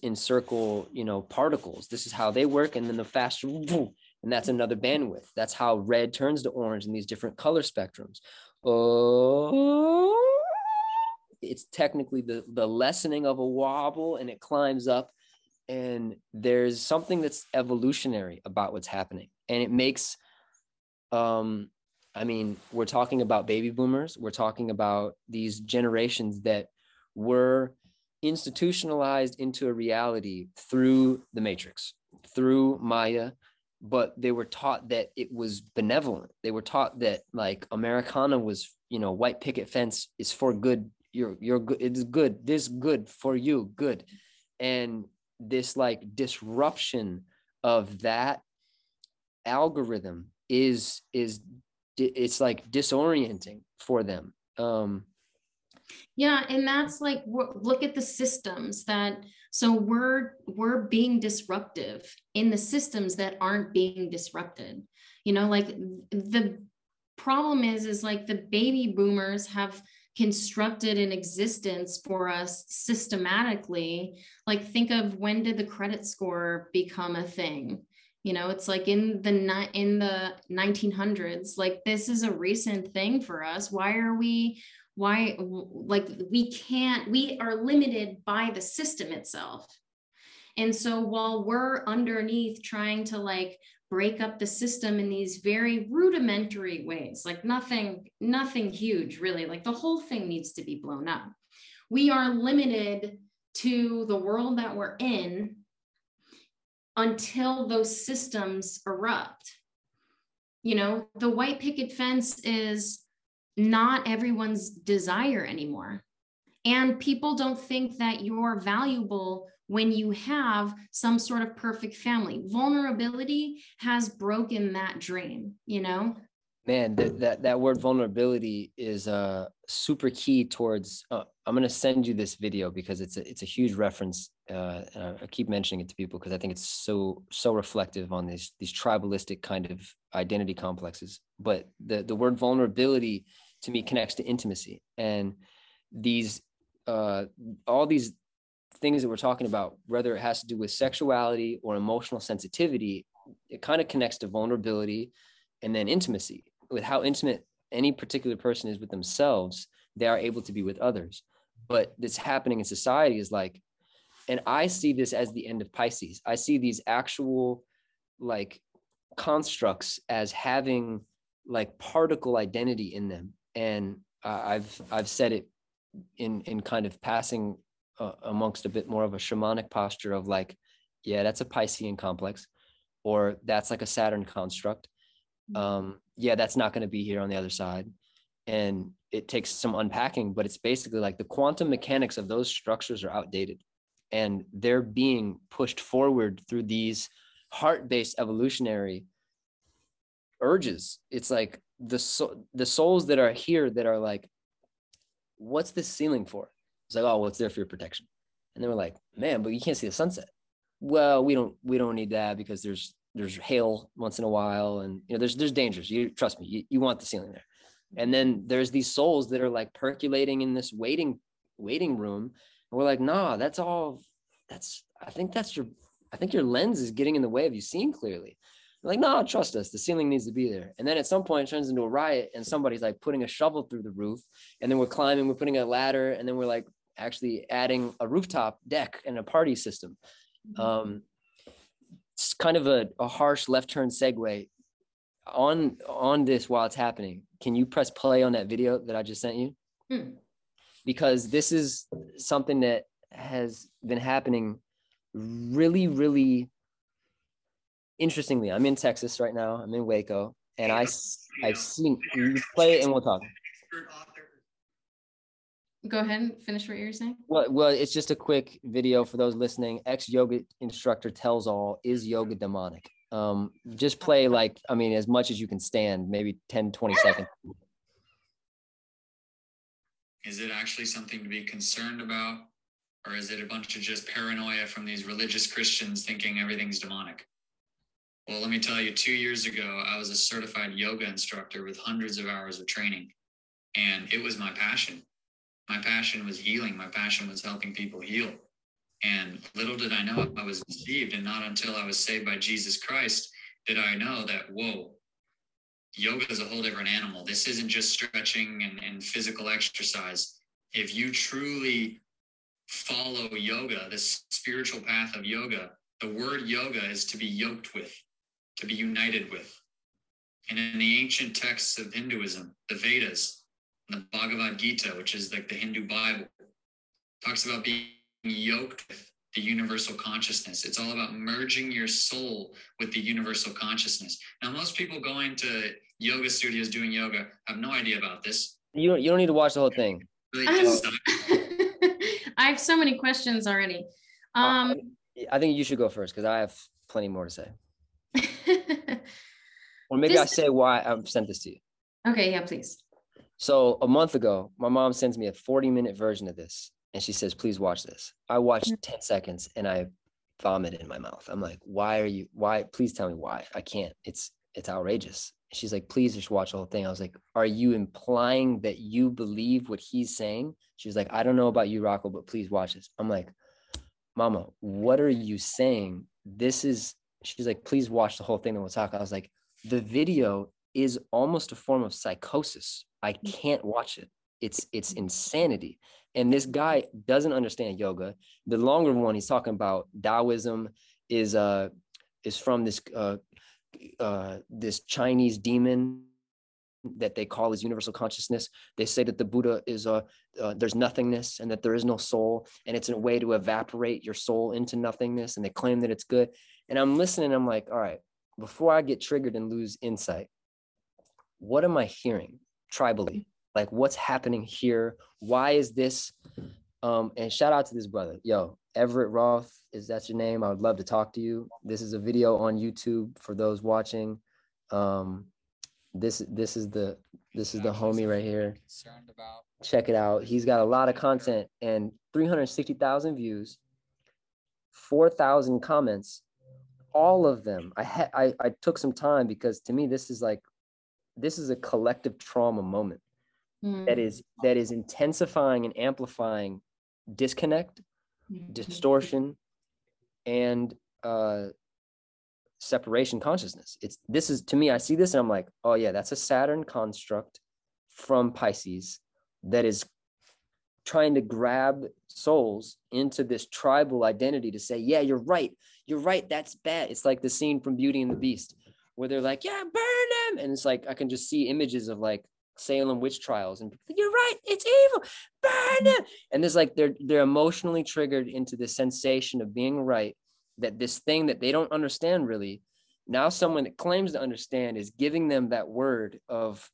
[SPEAKER 2] encircle, you know, particles. This is how they work. And then the faster, and that's another bandwidth. That's how red turns to orange in these different color spectrums. Oh, it's technically the, the lessening of a wobble and it climbs up. And there's something that's evolutionary about what's happening. And it makes um, I mean, we're talking about baby boomers. We're talking about these generations that were institutionalized into a reality through the Matrix, through Maya, but they were taught that it was benevolent. They were taught that like Americana was, you know, white picket fence is for good. You're you're good. It's good. This good for you. Good, and this like disruption of that algorithm is is it's like disorienting for them um
[SPEAKER 3] yeah and that's like look at the systems that so we're we're being disruptive in the systems that aren't being disrupted. You know like the problem is is like the baby boomers have constructed an existence for us systematically. Like think of when did the credit score become a thing? You know it's like in the in the 1900s like this is a recent thing for us. Why are we why like we can't we are limited by the system itself and so while we're underneath trying to like break up the system in these very rudimentary ways like nothing nothing huge really like the whole thing needs to be blown up we are limited to the world that we're in until those systems erupt. You know, the white picket fence is not everyone's desire anymore. And people don't think that you're valuable when you have some sort of perfect family. Vulnerability has broken that dream, you know?
[SPEAKER 2] man that, that that word vulnerability is uh super key towards uh, i'm going to send you this video because it's a, it's a huge reference uh i keep mentioning it to people because i think it's so so reflective on these these tribalistic kind of identity complexes but the the word vulnerability to me connects to intimacy and these uh all these things that we're talking about whether it has to do with sexuality or emotional sensitivity it kind of connects to vulnerability and then intimacy with how intimate any particular person is with themselves, they are able to be with others. But this happening in society is like, and I see this as the end of Pisces. I see these actual like constructs as having like particle identity in them. And uh, I've I've said it in in kind of passing uh, amongst a bit more of a shamanic posture of like, yeah, that's a Piscean complex, or that's like a Saturn construct. Mm-hmm. Um, yeah, that's not going to be here on the other side. And it takes some unpacking, but it's basically like the quantum mechanics of those structures are outdated and they're being pushed forward through these heart-based evolutionary urges. It's like the so, the souls that are here that are like, what's this ceiling for? It's like, oh, well, it's there for your protection. And they we're like, man, but you can't see the sunset. Well, we don't we don't need that because there's there's hail once in a while and you know there's there's dangers you trust me you, you want the ceiling there and then there's these souls that are like percolating in this waiting waiting room and we're like nah that's all that's i think that's your i think your lens is getting in the way of you seeing clearly We're like no trust us. The ceiling needs to be there. And then at some point it turns into a riot and somebody's like putting a shovel through the roof. And then we're climbing we're putting a ladder and then we're like actually adding a rooftop deck and a party system. Mm-hmm. um, it's kind of a, a harsh left turn segue on on this while it's happening. Can you press play on that video that i just sent you? Hmm. because this is something that has been happening really really interestingly i'm in texas right now i'm in waco and i i've seen you play it and we'll talk
[SPEAKER 3] Go ahead and finish what you're saying.
[SPEAKER 2] Well, well, it's just a quick video for those listening. Ex yoga instructor tells all is yoga demonic? Um, just play like, I mean, as much as you can stand, maybe 10, 20 seconds.
[SPEAKER 1] Is it actually something to be concerned about? Or is it a bunch of just paranoia from these religious Christians thinking everything's demonic? Well, let me tell you, two years ago, I was a certified yoga instructor with hundreds of hours of training, and it was my passion. My passion was healing, my passion was helping people heal. And little did I know I was deceived, and not until I was saved by Jesus Christ did I know that, whoa, yoga is a whole different animal. This isn't just stretching and, and physical exercise. If you truly follow yoga, this spiritual path of yoga, the word yoga is to be yoked with, to be united with. And in the ancient texts of Hinduism, the Vedas, and the Bhagavad Gita, which is like the Hindu Bible, talks about being yoked with the universal consciousness. It's all about merging your soul with the universal consciousness. Now, most people going to yoga studios doing yoga have no idea about this.
[SPEAKER 2] You don't, you don't need to watch the whole thing.
[SPEAKER 1] Really
[SPEAKER 3] Um, I have so many questions already.
[SPEAKER 2] Uh,
[SPEAKER 3] Um,
[SPEAKER 2] I think you should go first because I have plenty more to say. Or maybe I say why I sent this to you.
[SPEAKER 3] okay, yeah, please.
[SPEAKER 2] So a month ago, my mom sends me a 40 minute version of this and she says, please watch this. I watched
[SPEAKER 3] Mm.
[SPEAKER 2] 10 seconds and I vomit in my mouth. I'm like, why are you, why? Please tell me why. I can't. It's, it's outrageous. She's like, please just watch the whole thing. I was like, are you implying that you believe what he's saying? She's like, I don't know about you, Rocco, but please watch this. I'm like, Mama, what are you saying? This is, she's like, please watch the whole thing and we'll talk. I was like, the video is almost a form of psychosis. I can't watch it. It's it's insanity. And this guy doesn't understand yoga. The longer one he's talking about Taoism is uh is from this uh uh this Chinese demon that they call as universal consciousness. They say that the Buddha is a uh, there's nothingness and that there is no soul and it's a way to evaporate your soul into nothingness and they claim that it's good. And I'm listening I'm like, all right, before I get triggered and lose insight, what am I hearing tribally? Like what's happening here? Why is this? Um, and shout out to this brother. Yo, Everett Roth, is that your name? I would love to talk to you. This is a video on YouTube for those watching. Um, this this is the this is the homie right here. Check it out. He's got a lot of content and 360,000 views, 4,000 comments. All of them. I had I, I took some time because to me this is like this is a collective trauma moment that
[SPEAKER 3] Mm,
[SPEAKER 2] is that is intensifying and amplifying disconnect,
[SPEAKER 3] mm,
[SPEAKER 2] distortion, and uh separation consciousness. It's this is to me, I see this and I'm like, oh yeah, that's a Saturn construct from Pisces that is trying to grab souls into this tribal identity to say, yeah, you're right. You're right. That's bad. It's like the scene from Beauty and the Beast where they're like, yeah, burn him. And it's like, I can just see images of like Salem witch trials and you're right. It's evil. Burn him. And there's like, they're, they're emotionally triggered into the sensation of being right. That this thing that they don't understand really, now someone that claims to understand is giving them that word of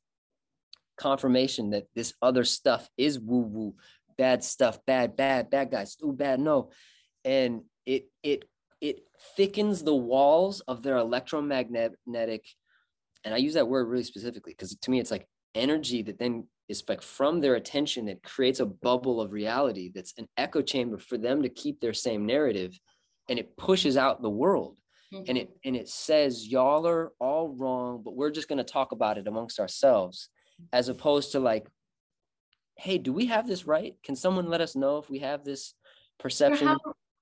[SPEAKER 2] confirmation that this other stuff is woo woo, bad stuff, bad, bad, bad guys, too bad, no. And it it it thickens the walls of their electromagnetic, and I use that word really specifically because to me it's like energy that then is like from their attention, it creates a bubble of reality that's an echo chamber for them to keep their same narrative and it pushes out the world and it mm-hmm. and it says y'all are all wrong but we're just going to talk about it amongst ourselves as opposed to like hey do we have this right? Can someone let us know if we have this perception?
[SPEAKER 3] how,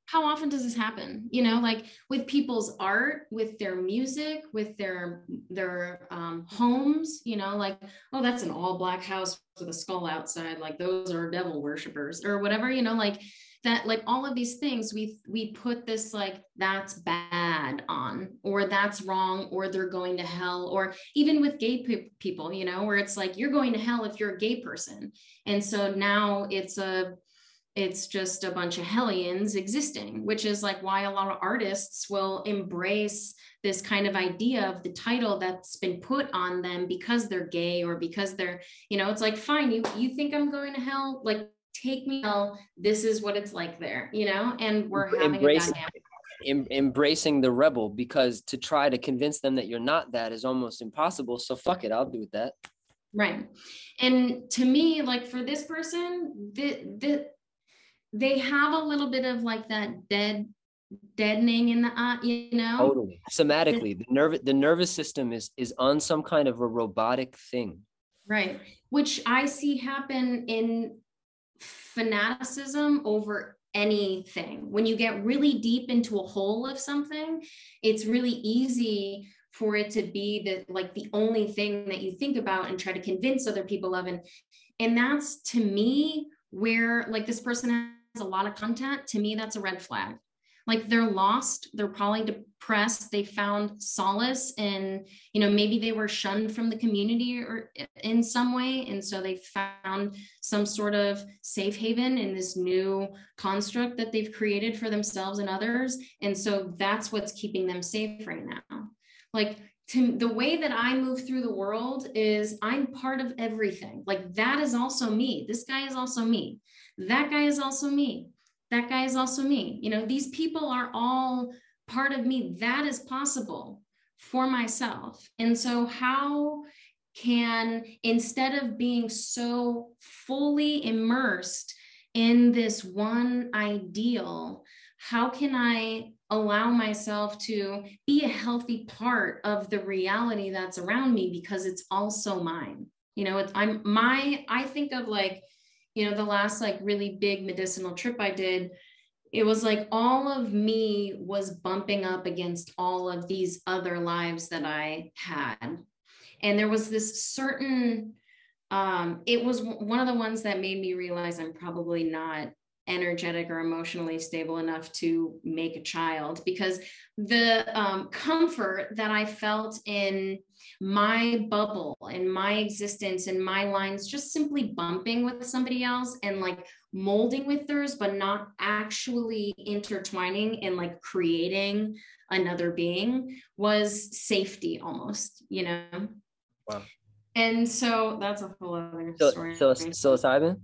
[SPEAKER 3] how often does this happen? You know like with people's art with their music with their their um, homes you know like oh that's an all black house with a skull outside like those are devil worshippers or whatever you know like that like all of these things we we put this like that's bad on or that's wrong or they're going to hell or even with gay pe- people you know where it's like you're going to hell if you're a gay person and so now it's a it's just a bunch of hellions existing, which is like why a lot of artists will embrace this kind of idea of the title that's been put on them because they're gay or because they're, you know, it's like, fine, you you think I'm going to hell? Like, take me. This is what it's like there, you know, and we're having dynamic.
[SPEAKER 2] em- embracing the rebel because to try to convince them that you're not that is almost impossible so fuck it i'll do with that
[SPEAKER 3] Right. And to me, like for this person, the, the, they have a little bit of like that dead deadening in the eye, you know?
[SPEAKER 2] Totally. Somatically, the nerve the nervous system is is on some kind of a robotic thing.
[SPEAKER 3] Right. Which I see happen in fanaticism over anything. When you get really deep into a hole of something, it's really easy for it to be the like the only thing that you think about and try to convince other people of and and that's to me where like this person has a lot of content to me that's a red flag like they're lost they're probably depressed they found solace in you know maybe they were shunned from the community or in some way and so they found some sort of safe haven in this new construct that they've created for themselves and others and so that's what's keeping them safe right now like to the way that I move through the world is I'm part of everything. Like that is also me. This guy is also me. That guy is also me. That guy is also me. You know, these people are all part of me. That is possible for myself. And so, how can, instead of being so fully immersed in this one ideal, how can I allow myself to be a healthy part of the reality that's around me because it's also mine you know it's i'm my i think of like you know the last like really big medicinal trip i did it was like all of me was bumping up against all of these other lives that i had. And there was this certain um it was one of the ones that made me realize i'm probably not energetic or emotionally stable enough to make a child because the um, comfort that I felt in my bubble, in my existence, in my lines, just simply bumping with somebody else and like molding with theirs, but not actually intertwining and like creating another being was safety almost, you know? Wow. And so that's a whole other
[SPEAKER 2] so,
[SPEAKER 3] story.
[SPEAKER 2] So, psilocybin?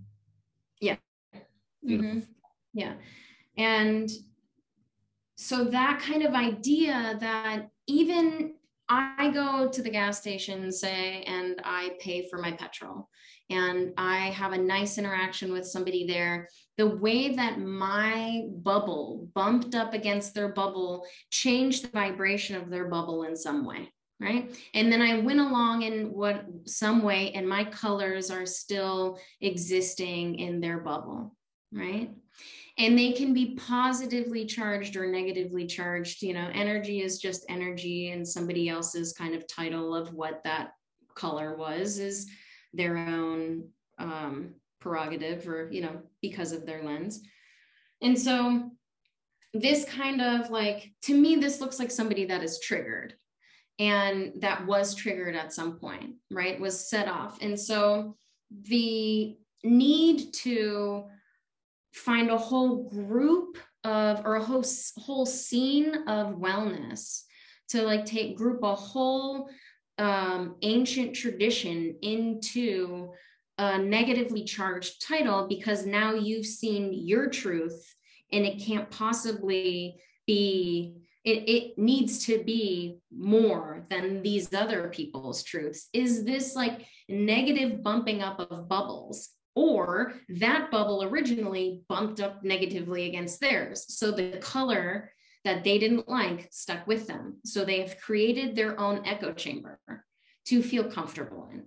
[SPEAKER 3] Yeah. Mm-hmm. Yeah. And so that kind of idea that even I go to the gas station, say, and I pay for my petrol, and I have a nice interaction with somebody there. The way that my bubble bumped up against their bubble changed the vibration of their bubble in some way right and then i went along in what some way and my colors are still existing in their bubble right? And they can be positively charged or negatively charged. You know, energy is just energy, and somebody else's kind of title of what that color was is their own um, prerogative or, you know, because of their lens. And so, this kind of like, to me, this looks like somebody that is triggered and that was triggered at some point, right? Was set off. And so, the need to find a whole group of or a whole, whole scene of wellness to like take group a whole um, ancient tradition into a negatively charged title because now you've seen your truth and it can't possibly be it, it needs to be more than these other people's truths. Is this like negative bumping up of bubbles or that bubble originally bumped up negatively against theirs. So the color that they didn't like stuck with them. So they have created their own echo chamber to feel comfortable in.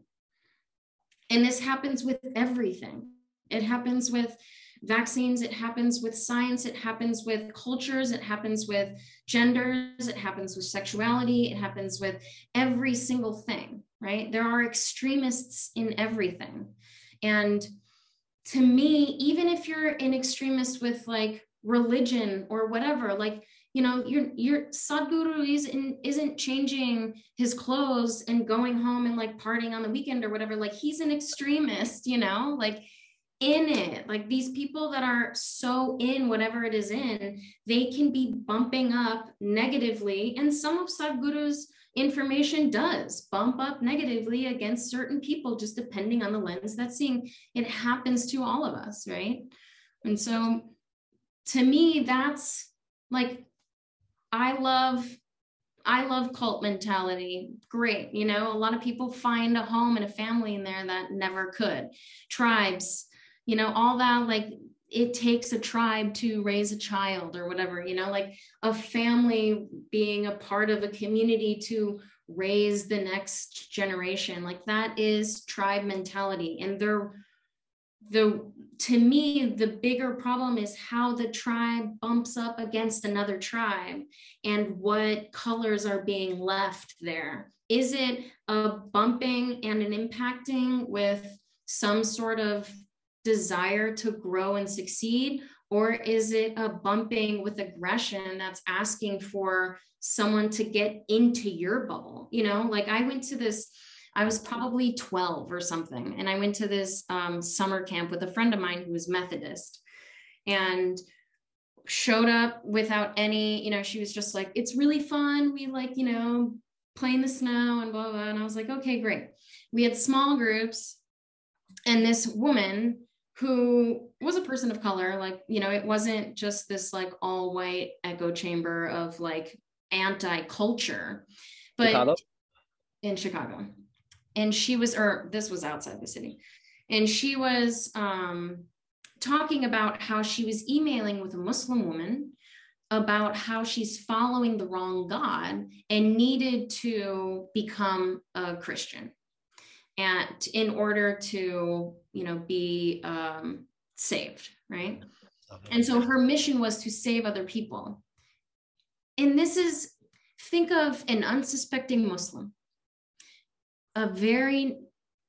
[SPEAKER 3] And this happens with everything. It happens with vaccines, it happens with science, it happens with cultures, it happens with genders, it happens with sexuality, it happens with every single thing, right? There are extremists in everything. And to me, even if you're an extremist with like religion or whatever, like you know, your your Sadhguru isn't isn't changing his clothes and going home and like partying on the weekend or whatever. Like he's an extremist, you know, like in it. Like these people that are so in whatever it is in, they can be bumping up negatively. And some of Sadhguru's information does bump up negatively against certain people, just depending on the lens that's seeing. It happens to all of us, right? And so to me, that's like, I love I love cult mentality. Great. You know, a lot of people find a home and a family in there that never could. Tribes, you know, all that like it takes a tribe to raise a child or whatever, you know, like a family being a part of a community to raise the next generation. Like that is tribe mentality. And they're the to me the bigger problem is how the tribe bumps up against another tribe and what colors are being left there is it a bumping and an impacting with some sort of desire to grow and succeed? Or is it a bumping with aggression that's asking for someone to get into your bubble? You know, like I went to this, I was probably 12 or something, and I went to this um, summer camp with a friend of mine who was Methodist. And showed up without any, you know, she was just like, it's really fun. We like, you know, play in the snow and blah, blah. And I was like, okay, great. We had small groups. And this woman who was a person of color like you know it wasn't just this like all white echo chamber of like anti-culture but chicago? in chicago. And she was or this was outside the city. And she was um talking about how she was emailing with a muslim woman about how she's following the wrong god and needed to become a christian and in order to you know be um, saved right? And so her mission was to save other people. And this is think of an unsuspecting muslim. A very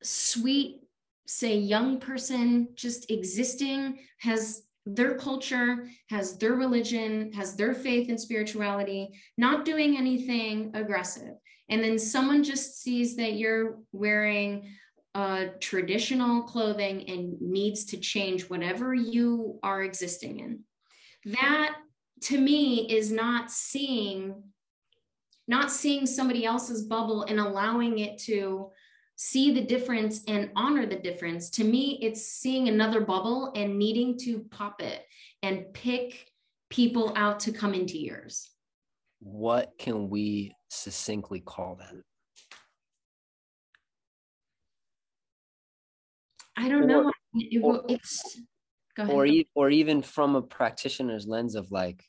[SPEAKER 3] sweet say young person just existing has their culture has their religion has their faith and spirituality not doing anything aggressive and then someone just sees that you're wearing uh, traditional clothing and needs to change whatever you are existing in. That to me is not seeing not seeing somebody else's bubble and allowing it to see the difference and honor the difference. To me it's seeing another bubble and needing to pop it and pick people out to come into yours.
[SPEAKER 2] What can we succinctly call that?
[SPEAKER 3] I don't or, know. It, or, it's
[SPEAKER 2] or, e- or even from a practitioner's lens of like,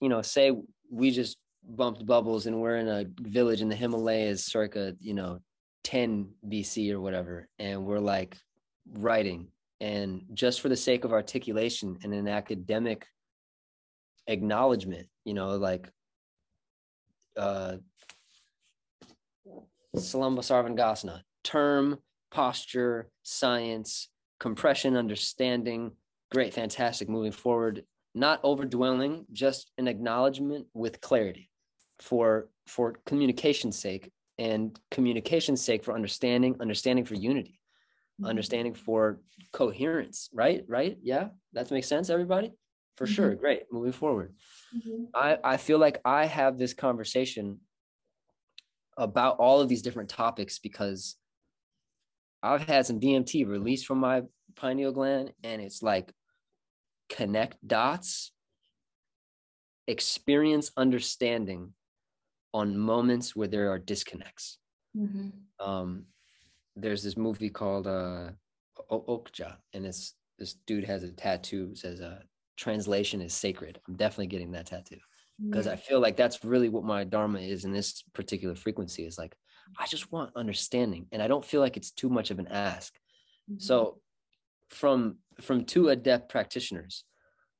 [SPEAKER 2] you know, say we just bumped bubbles and we're in a village in the Himalayas circa, you know, 10 BC or whatever, and we're like writing. And just for the sake of articulation and an academic acknowledgement, you know, like uh, Salamba Sarvangasana, term, posture, science, compression, understanding. Great, fantastic. Moving forward, not overdwelling, just an acknowledgement with clarity for for communication's sake and communication's sake for understanding, understanding for unity, mm-hmm. understanding for coherence, right? Right? Yeah, that makes sense, everybody? For mm-hmm. sure. Great. Moving forward. Mm-hmm. I, I feel like I have this conversation about all of these different topics because I've had some DMT released from my pineal gland, and it's like connect dots, experience understanding on moments where there are disconnects. Mm-hmm. Um, there's this movie called uh, Okja, and it's this dude has a tattoo says uh, translation is sacred. I'm definitely getting that tattoo because I feel like that's really what my dharma is in this particular frequency is like I just want understanding and I don't feel like it's too much of an ask. Mm-hmm. So from from two adept practitioners,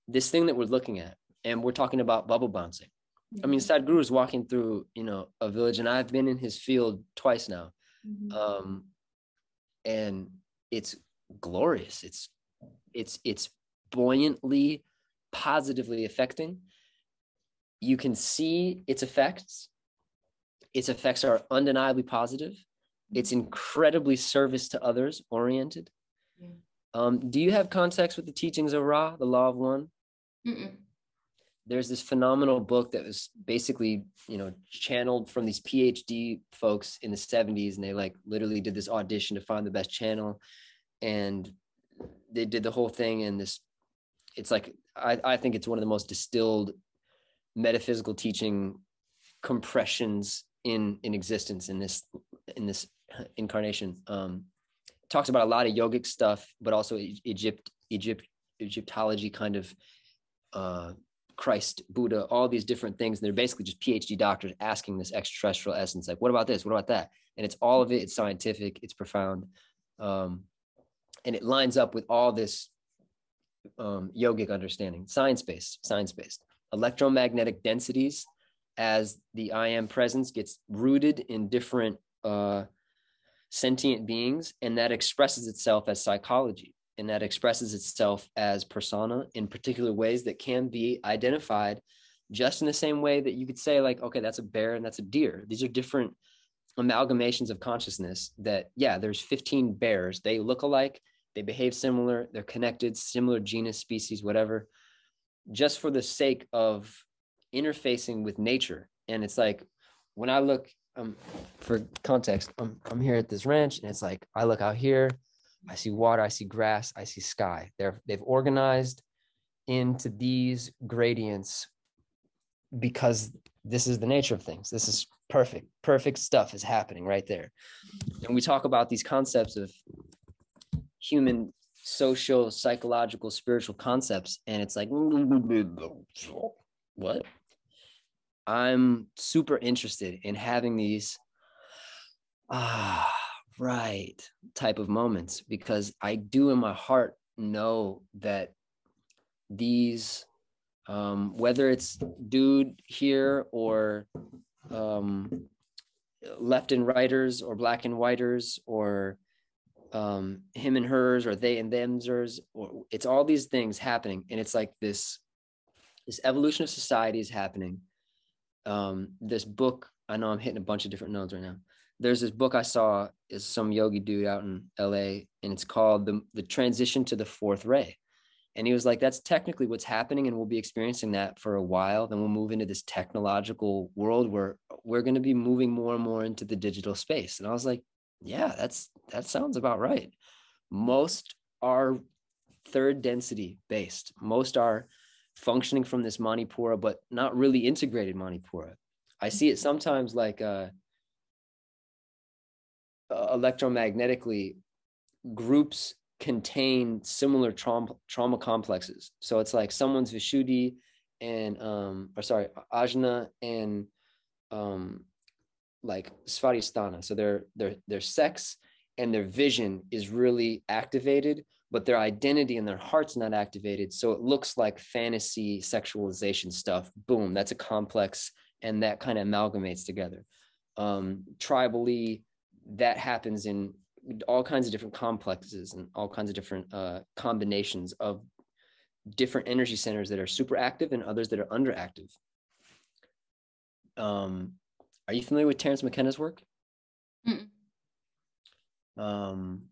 [SPEAKER 2] this thing that we're looking at and we're talking about bubble bouncing. Mm-hmm. I mean mm-hmm. Sadhguru is walking through, you know, a village and I've been in his field twice now. Mm-hmm. Um and it's glorious. It's it's it's buoyantly positively affecting. You can see its effects. Its effects are undeniably positive. It's incredibly service to others oriented. Yeah. um, do you have context with the teachings of ra the law of one? Mm-mm. there's this phenomenal book that was basically you know channeled from these phd folks in the 70s and they like literally did this audition to find the best channel. And they did the whole thing in this it's like I, I think it's one of the most distilled metaphysical teaching compressions in in existence in this in this incarnation um talks about a lot of yogic stuff but also egypt Egypt, Egyptology kind of uh, Christ, Buddha, all these different things. And they're basically just PhD doctors asking this extraterrestrial essence, like, what about this? What about that? And it's all of it. It's scientific. It's profound, um, and it lines up with all this um, yogic understanding, science based, science based. Electromagnetic densities, as the I am presence gets rooted in different uh, sentient beings, and that expresses itself as psychology and that expresses itself as persona in particular ways that can be identified just in the same way that you could say like okay that's a bear and that's a deer. These are different amalgamations of consciousness that yeah there's 15 bears. They look alike they behave similar they're connected similar genus species whatever just for the sake of interfacing with nature and it's like when i look um for context i'm, I'm here at this ranch and it's like i look out here I see water, I see grass, I see sky. They're they've organized into these gradients because this is the nature of things. This is perfect. Perfect stuff is happening right there. And we talk about these concepts of human social, psychological, spiritual concepts, and it's like what? I'm super interested in having these ah right type of moments because I do in my heart know that these um, whether it's dude here or um, left and righters or black and whiters or um, him and hers or they and themsers or it's all these things happening and it's like this this evolution of society is happening um, this book i know i'm hitting a bunch of different nodes right now there's this book I saw is some yogi dude out in LA and it's called the the transition to the fourth ray. And he was like, that's technically what's happening, and we'll be experiencing that for a while. Then we'll move into this technological world where we're going to be moving more and more into the digital space. And I was like, yeah, that's that sounds about right. Most are third density based. Most are functioning from this Manipura, but not really integrated Manipura. I see it sometimes like uh, uh, electromagnetically groups contain similar trauma trauma complexes so it's like someone's vishuddhi and um or sorry ajna and um like svadhisthana so their their their sex and their vision is really activated but their identity and their heart's not activated. So it looks like fantasy sexualization stuff. Boom that's a complex and that kind of amalgamates together. Um tribally that happens in all kinds of different complexes and all kinds of different uh, combinations of different energy centers that are super active and others that are underactive. Um, are you familiar with Terence McKenna's work? Mm. Um,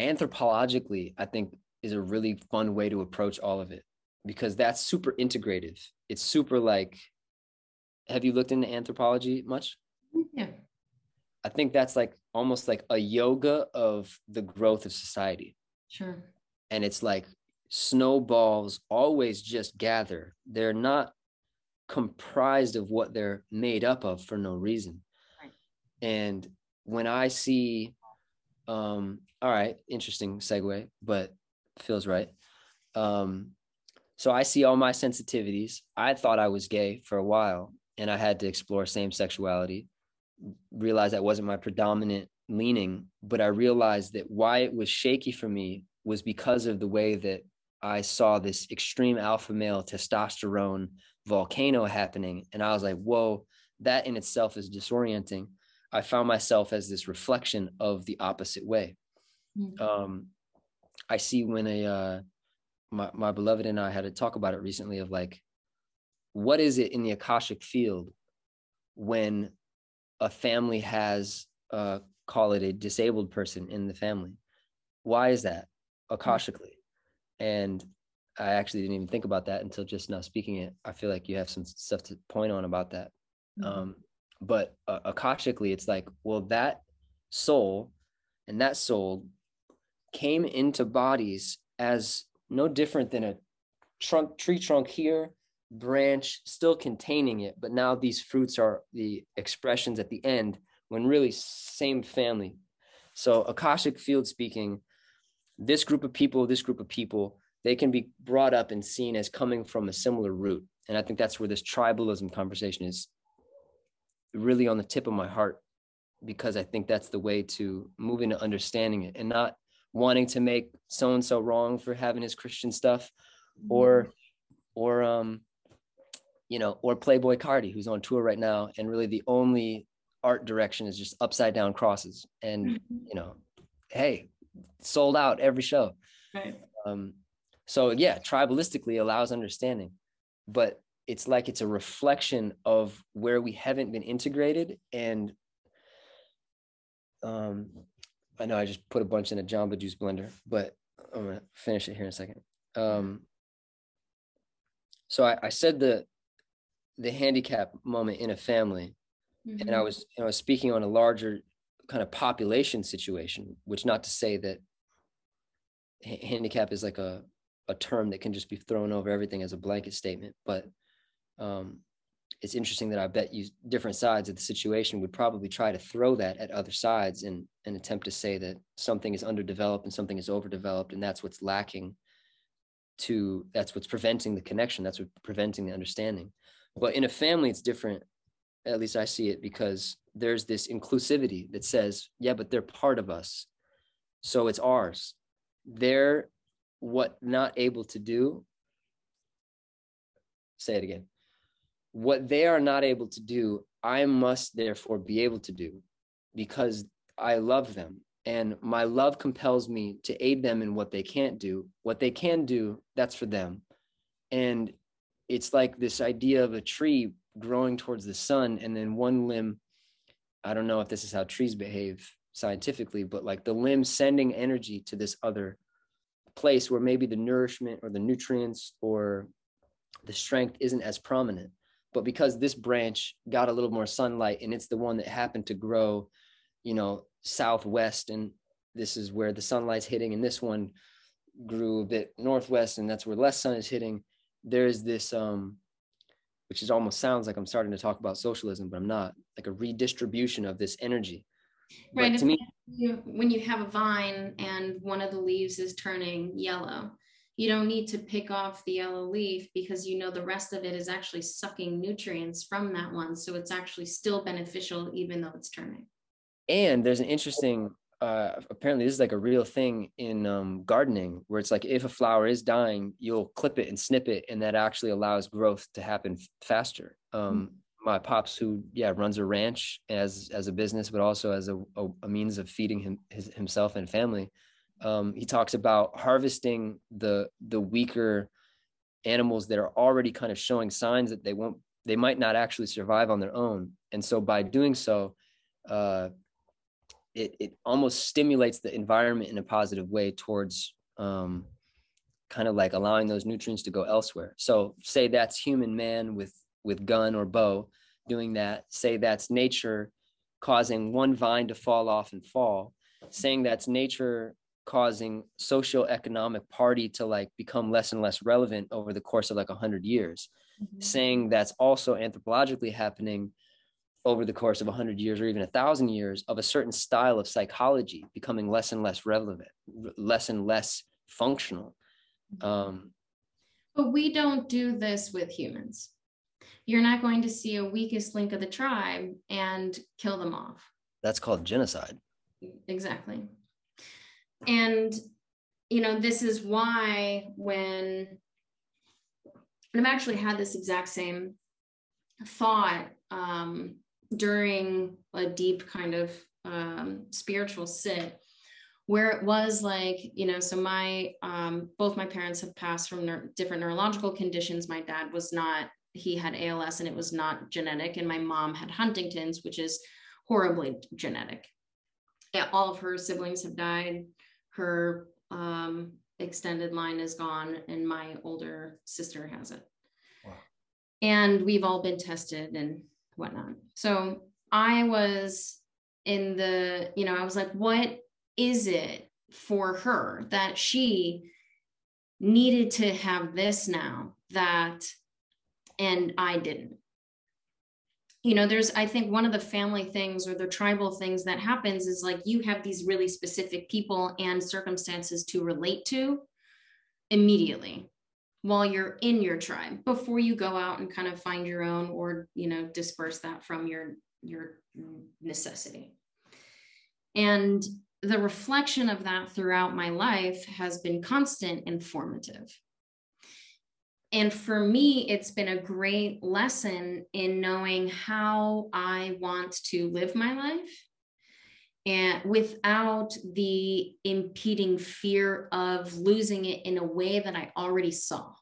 [SPEAKER 2] anthropologically, I think is a really fun way to approach all of it because that's super integrative. It's super like, have you looked into anthropology much?
[SPEAKER 3] Yeah.
[SPEAKER 2] I think that's like almost like a yoga of the growth of society.
[SPEAKER 3] Sure.
[SPEAKER 2] And it's like snowballs always just gather. They're not comprised of what they're made up of for no reason. Right. And when I see, um, all right, interesting segue, but feels right. Um, so I see all my sensitivities. I thought I was gay for a while and I had to explore same sexuality realized that wasn't my predominant leaning, but I realized that why it was shaky for me was because of the way that I saw this extreme alpha male testosterone volcano happening. And I was like, whoa, that in itself is disorienting. I found myself as this reflection of the opposite way. Mm-hmm. Um, I see when a uh, my, my beloved and I had a talk about it recently of like, what is it in the Akashic field when a family has uh, call it a disabled person in the family. Why is that? Akashically. And I actually didn't even think about that until just now speaking it. I feel like you have some stuff to point on about that. Mm-hmm. Um, but uh, Akashically, it's like, well, that soul and that soul came into bodies as no different than a trunk tree trunk here branch still containing it, but now these fruits are the expressions at the end when really same family. So Akashic field speaking, this group of people, this group of people, they can be brought up and seen as coming from a similar root. And I think that's where this tribalism conversation is really on the tip of my heart because I think that's the way to move into understanding it and not wanting to make so and so wrong for having his Christian stuff or or um you know or Playboi Carti who's on tour right now and really the only art direction is just upside down crosses and mm-hmm. you know hey sold out every show right um so yeah tribalistically allows understanding but it's like it's a reflection of where we haven't been integrated and um i know i just put a bunch in a jamba juice blender but i'm gonna finish it here in a second um so i, I said the the handicap moment in a family mm-hmm. and i mm-hmm. was you know, I was speaking on a larger kind of population situation which not to say that handicap is like a a term that can just be thrown over everything as a blanket statement but um, it's interesting that I bet you different sides of the situation would probably try to throw that at other sides and, and attempt to say that something is underdeveloped and something is overdeveloped and that's what's lacking to that's what's preventing the connection that's what's preventing the understanding. But in a family it's different at least i see it because there's this inclusivity that says yeah but they're part of us so it's ours. They're what not able to do say it again what they are not able to do, I must therefore be able to do because I love them. And my love compels me to aid them in what they can't do. What they can do, that's for them. And it's like this idea of a tree growing towards the sun and then one limb. I don't know if this is how trees behave scientifically, but like the limb sending energy to this other place where maybe the nourishment or the nutrients or the strength isn't as prominent. But because this branch got a little more sunlight and it's the one that happened to grow you know southwest and this is where the sunlight's hitting and this one grew a bit northwest and that's where less sun is hitting there's this um which is almost sounds like i'm starting to talk about socialism but i'm not like a redistribution of this energy
[SPEAKER 3] right but to me you, when you have a vine and one of the leaves is turning yellow you don't need to pick off the yellow leaf because you know the rest of it is actually sucking nutrients from that one. So it's actually still beneficial even though it's turning.
[SPEAKER 2] And there's an interesting, uh, apparently, this is like a real thing in um, gardening where it's like if a flower is dying, you'll clip it and snip it, and that actually allows growth to happen faster. Um, mm-hmm. My pops, who yeah runs a ranch as as a business, but also as a, a, a means of feeding him his, himself and family, um, he talks about harvesting the the weaker animals that are already kind of showing signs that they won't they might not actually survive on their own. And so by doing so uh, it, it almost stimulates the environment in a positive way towards um, kind of like allowing those nutrients to go elsewhere. So say that's human man with with gun or bow doing that say that's nature causing one vine to fall off and fall saying that's nature causing socio-economic party to like become less and less relevant over the course of like 100 years mm-hmm. saying that's also anthropologically happening over the course of 100 years or even a thousand years of a certain style of psychology becoming less and less relevant less and less functional
[SPEAKER 3] mm-hmm. um, but we don't do this with humans you're not going to see a weakest link of the tribe and kill them off.
[SPEAKER 2] That's called genocide.
[SPEAKER 3] Exactly. And you know this is why when and i've actually had this exact same thought um, during a deep kind of um, spiritual sit where it was like you know so my um, both my parents have passed from ne- different neurological conditions. My dad was not he had als and it was not genetic and my mom had huntington's which is horribly genetic all of her siblings have died her um, extended line is gone and my older sister has it. Wow. And we've all been tested and whatnot. So I was in the, you know, I was like, what is it for her that she needed to have this now that, and I didn't? you know there's i think one of the family things or the tribal things that happens is like you have these really specific people and circumstances to relate to immediately while you're in your tribe before you go out and kind of find your own or you know disperse that from your your necessity and the reflection of that throughout my life has been constant and formative and for me, it's been a great lesson in knowing how I want to live my life and without the impeding fear of losing it in a way that I already saw.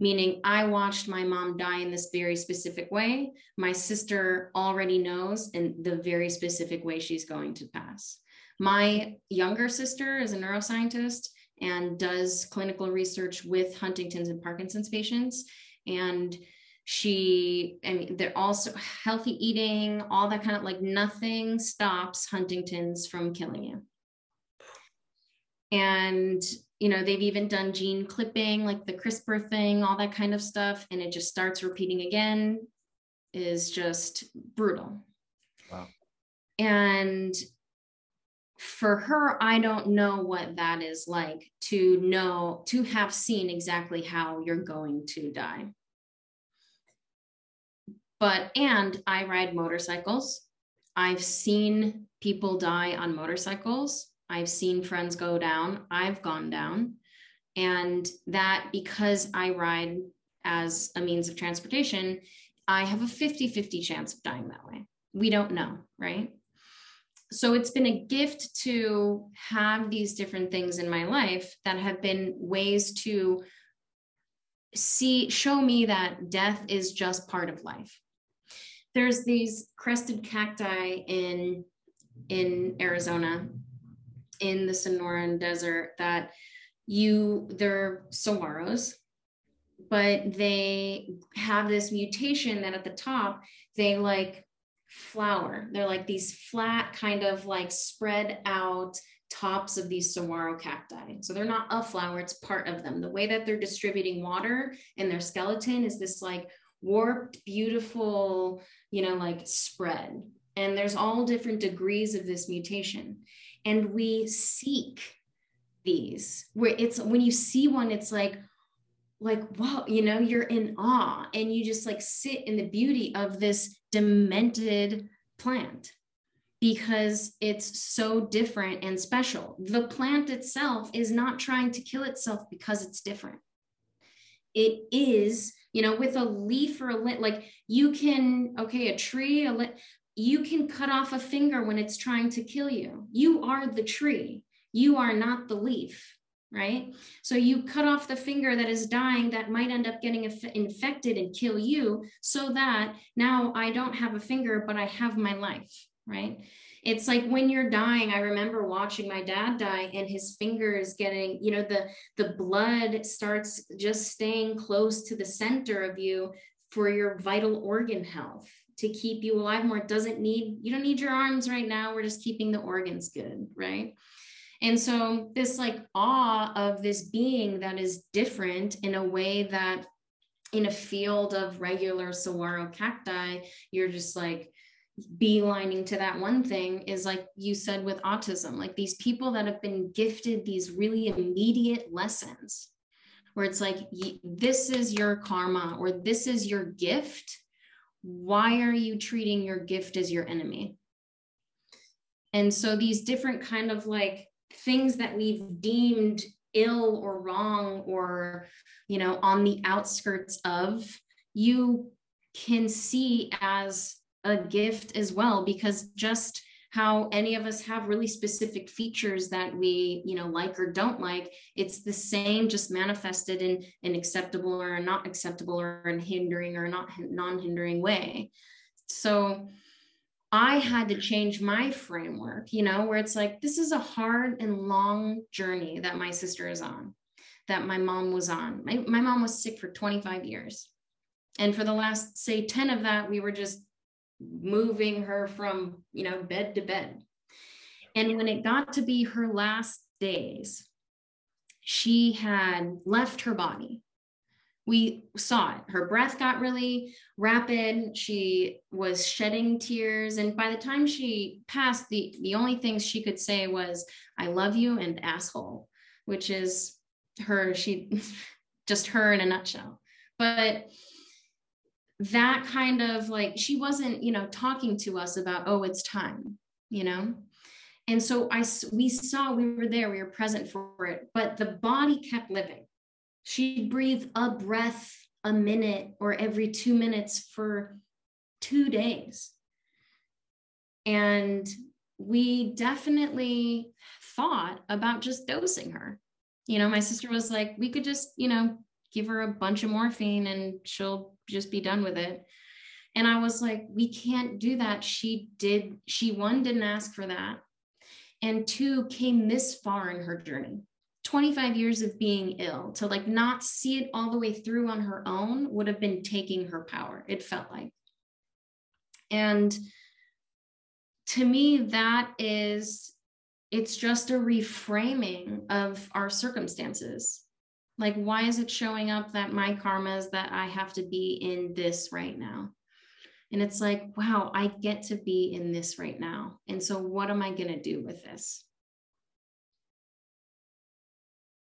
[SPEAKER 3] Meaning, I watched my mom die in this very specific way. My sister already knows in the very specific way she's going to pass. My younger sister is a neuroscientist and does clinical research with Huntington's and Parkinson's patients. And she, I mean, they're also healthy eating, all that kind of like nothing stops Huntington's from killing you. And, you know, they've even done gene clipping, like the CRISPR thing, all that kind of stuff. And it just starts repeating again, is just brutal. Wow. And for her, I don't know what that is like to know, to have seen exactly how you're going to die. But, and I ride motorcycles. I've seen people die on motorcycles. I've seen friends go down. I've gone down. And that because I ride as a means of transportation, I have a 50 50 chance of dying that way. We don't know, right? So it's been a gift to have these different things in my life that have been ways to see show me that death is just part of life. There's these crested cacti in in arizona in the sonoran desert that you they're saguaros but they have this mutation that at the top they like flower. They're like these flat, kind of like spread out tops of these saguaro cacti. So they're not a flower, it's part of them. The way that they're distributing water in their skeleton is this like warped, beautiful, you know, like spread. And there's all different degrees of this mutation. And we seek these where it's when you see one, it's like, like wow you know you're in awe and you just like sit in the beauty of this demented plant because it's so different and special. The plant itself is not trying to kill itself because it's different. It is you know with a leaf or a lit like you can okay a tree a lit you can cut off a finger when it's trying to kill you. You are the tree. You are not the leaf right? So you cut off the finger that is dying that might end up getting infected and kill you so that now I don't have a finger, but I have my life, right? It's like when you're dying, I remember watching my dad die and his fingers getting, you know, the the blood starts just staying close to the center of you for your vital organ health to keep you alive more. It doesn't need, you don't need your arms right now. We're just keeping the organs good, right? And so, this like awe of this being that is different in a way that in a field of regular saguaro cacti, you're just like beelining to that one thing is like you said with autism, like these people that have been gifted these really immediate lessons where it's like, this is your karma or this is your gift. Why are you treating your gift as your enemy? And so these different kind of like things that we've deemed ill or wrong or you know on the outskirts of you can see as a gift as well because just how any of us have really specific features that we you know like or don't like it's the same just manifested in an acceptable or not acceptable or in hindering or not non-hindering way. So I had to change my framework, you know, where it's like, this is a hard and long journey that my sister is on, that my mom was on. My, my mom was sick for 25 years. And for the last, say, 10 of that, we were just moving her from, you know, bed to bed. And when it got to be her last days, she had left her body we saw it. Her breath got really rapid. She was shedding tears. And by the time she passed, the, the only things she could say was, I love you and asshole, which is her, she just her in a nutshell. But that kind of like, she wasn't, you know, talking to us about, oh, it's time, you know? And so I, we saw, we were there, we were present for it, but the body kept living She'd breathe a breath a minute or every two minutes for two days. And we definitely thought about just dosing her. You know, my sister was like, we could just, you know, give her a bunch of morphine and she'll just be done with it. And I was like, we can't do that. She did, she one, didn't ask for that. And two, came this far in her journey. 25 years of being ill to like not see it all the way through on her own would have been taking her power it felt like. And to me that is it's just a reframing of our circumstances. Like why is it showing up that my karma is that i have to be in this right now? And it's like wow i get to be in this right now. And so what am i going to do with this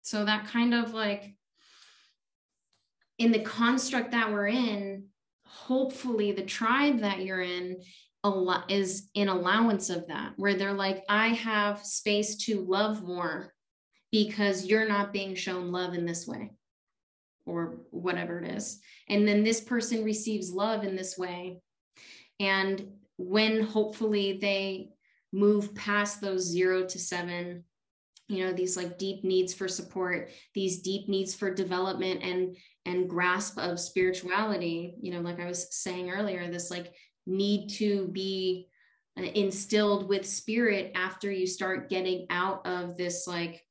[SPEAKER 3] So that kind of like in the construct that we're in, hopefully the tribe that you're in a lot is in allowance of that, where they're like, I have space to love more because you're not being shown love in this way or whatever it is. And then this person receives love in this way. And when hopefully they move past those zero to seven you know these like deep needs for support these deep needs for development and and grasp of spirituality. You know like i was saying earlier this like need to be uh, instilled with spirit after you start getting out of this like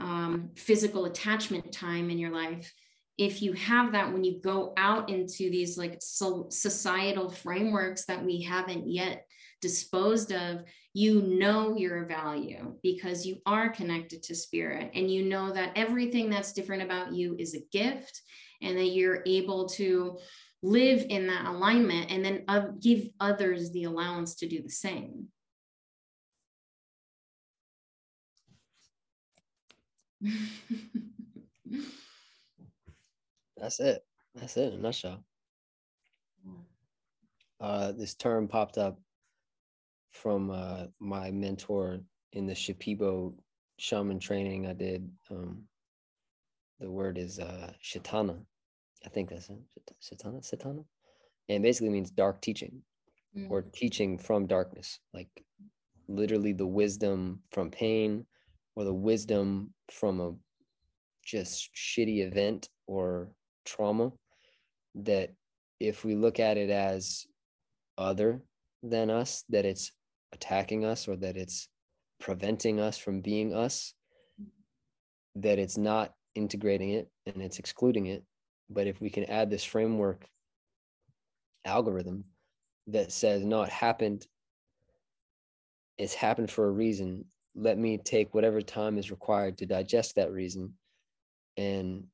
[SPEAKER 3] um, physical attachment time in your life. If you have that when you go out into these like so societal frameworks that we haven't yet disposed of you know your value because you are connected to spirit. And you know that everything that's different about you is a gift and that you're able to live in that alignment and then uh, give others the allowance to do the same.
[SPEAKER 2] That's it. That's it in a nutshell. Uh, this term popped up from uh, my mentor in the Shipibo shaman training I did. Um, the word is uh, Shitana. I think that's it. Shitana, Shitana. And basically means dark teaching mm. or teaching from darkness, like literally the wisdom from pain or the wisdom from a just shitty event or trauma that if we look at it as other than us, that it's attacking us or that it's preventing us from being us, that it's not integrating it and it's excluding it. But if we can add this framework algorithm that says, no, it happened, it's happened for a reason. Let me take whatever time is required to digest that reason. And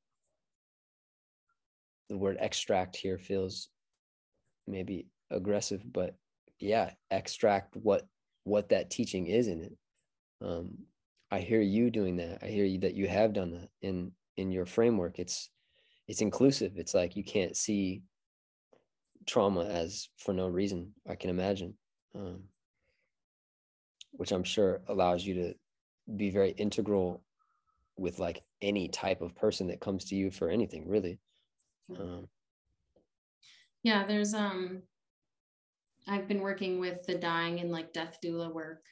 [SPEAKER 2] the word extract here feels maybe aggressive, but yeah extract what what that teaching is in it. Um, i hear you doing that. I hear you that you have done that in in your framework. It's it's inclusive. It's like you can't see trauma as for no reason i can imagine um, which i'm sure allows you to be very integral with like any type of person that comes to you for anything really. Um,
[SPEAKER 3] yeah there's um I've been working with the dying and like death doula work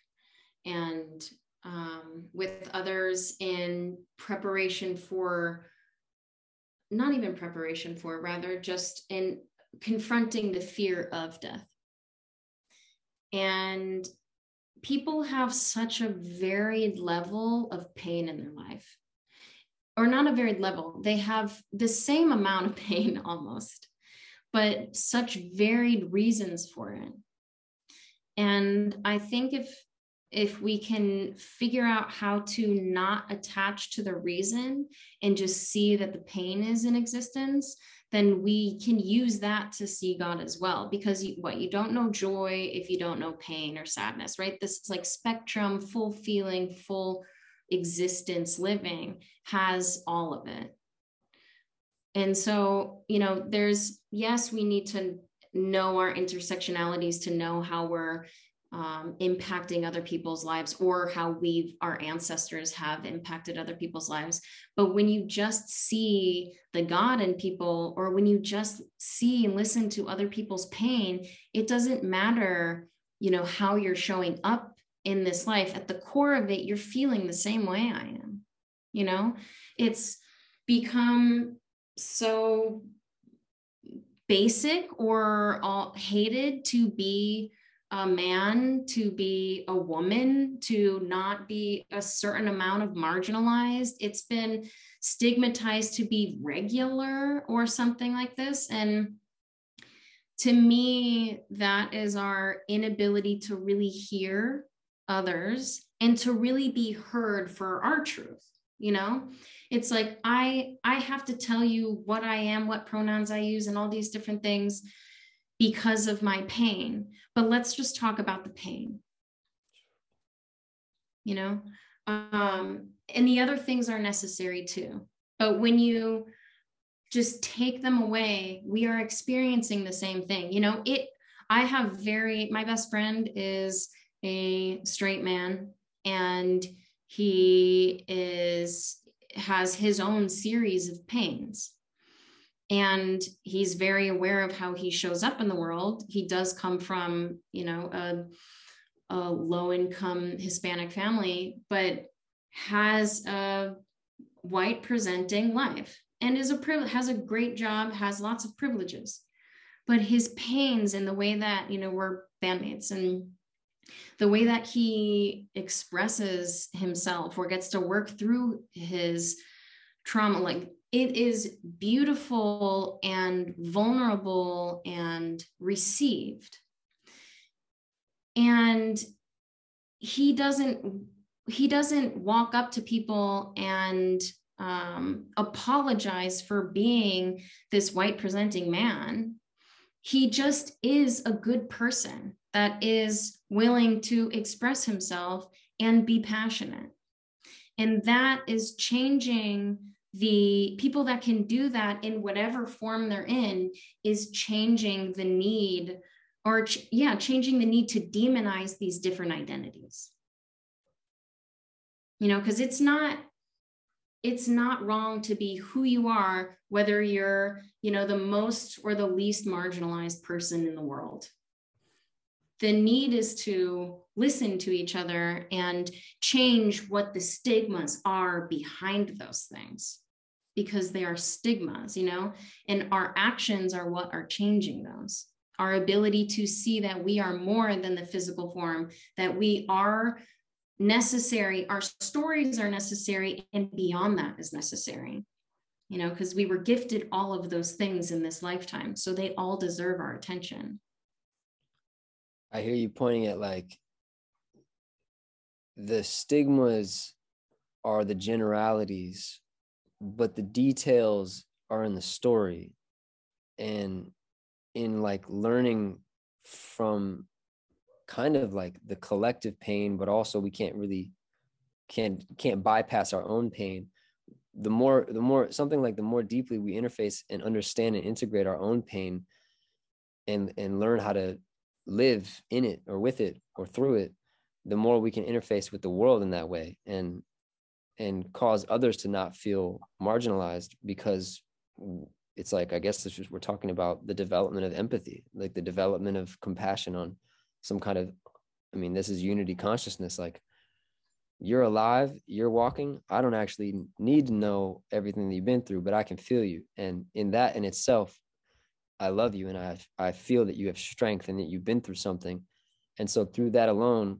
[SPEAKER 3] and um, with others in preparation for, not even preparation for, rather just in confronting the fear of death. And people have such a varied level of pain in their life, or not a varied level, they have the same amount of pain almost but such varied reasons for it. And I think if if we can figure out how to not attach to the reason and just see that the pain is in existence, then we can use that to see God as well. Because you, what you don't know joy if you don't know pain or sadness, right? This is like spectrum, full feeling, full existence living has all of it. And so, you know, there's, yes, we need to know our intersectionalities to know how we're um, impacting other people's lives or how we our ancestors have impacted other people's lives. But when you just see the god in people or when you just see and listen to other people's pain it doesn't matter you know how you're showing up in this life. At the core of it you're feeling the same way i am you know? It's become so basic or all hated to be a man to be a woman to not be a certain amount of marginalized. It's been stigmatized to be regular or something like this. And to me that is our inability to really hear others and to really be heard for our truth you know it's like i i have to tell you what i am what pronouns i use and all these different things because of my pain. But let's just talk about the pain. You know? Um and the other things are necessary too. But when you just take them away we are experiencing the same thing. You know it i have very my best friend is a straight man and he is has his own series of pains. And he's very aware of how he shows up in the world. He does come from you know a, a low income hispanic family but has a white presenting life and is a has a great job has lots of privileges. But his pains and the way that you know we're bandmates and the way that he expresses himself or gets to work through his trauma like it is beautiful and vulnerable and received. And he doesn't he doesn't walk up to people and um, apologize for being this white presenting man. He just is a good person that is willing to express himself and be passionate. And that is changing the people that can do that in whatever form they're in is changing the need or ch- yeah changing the need to demonize these different identities. You know because it's not it's not wrong to be who you are whether you're you know the most or the least marginalized person in the world the need is to listen to each other and change what the stigmas are behind those things because they are stigmas, you know, and our actions are what are changing those. Our ability to see that we are more than the physical form, that we are necessary, our stories are necessary, and beyond that is necessary, you know, because we were gifted all of those things in this lifetime. So they all deserve our attention.
[SPEAKER 2] I hear you pointing at like the stigmas are the generalities, but the details are in the story. And in like learning from kind of like the collective pain, but also we can't really can't can't bypass our own pain. The more the more something like the more deeply we interface and understand and integrate our own pain and and learn how to live in it or with it or through it, the more we can interface with the world in that way and and cause others to not feel marginalized because it's like I guess this is, we're talking about the development of empathy, like the development of compassion on some kind of I mean, this is unity consciousness. Like you're alive, you're walking. I don't actually need to know everything that you've been through, but I can feel you. And in that in itself, I love you and I I feel that you have strength and that you've been through something. And so through that alone,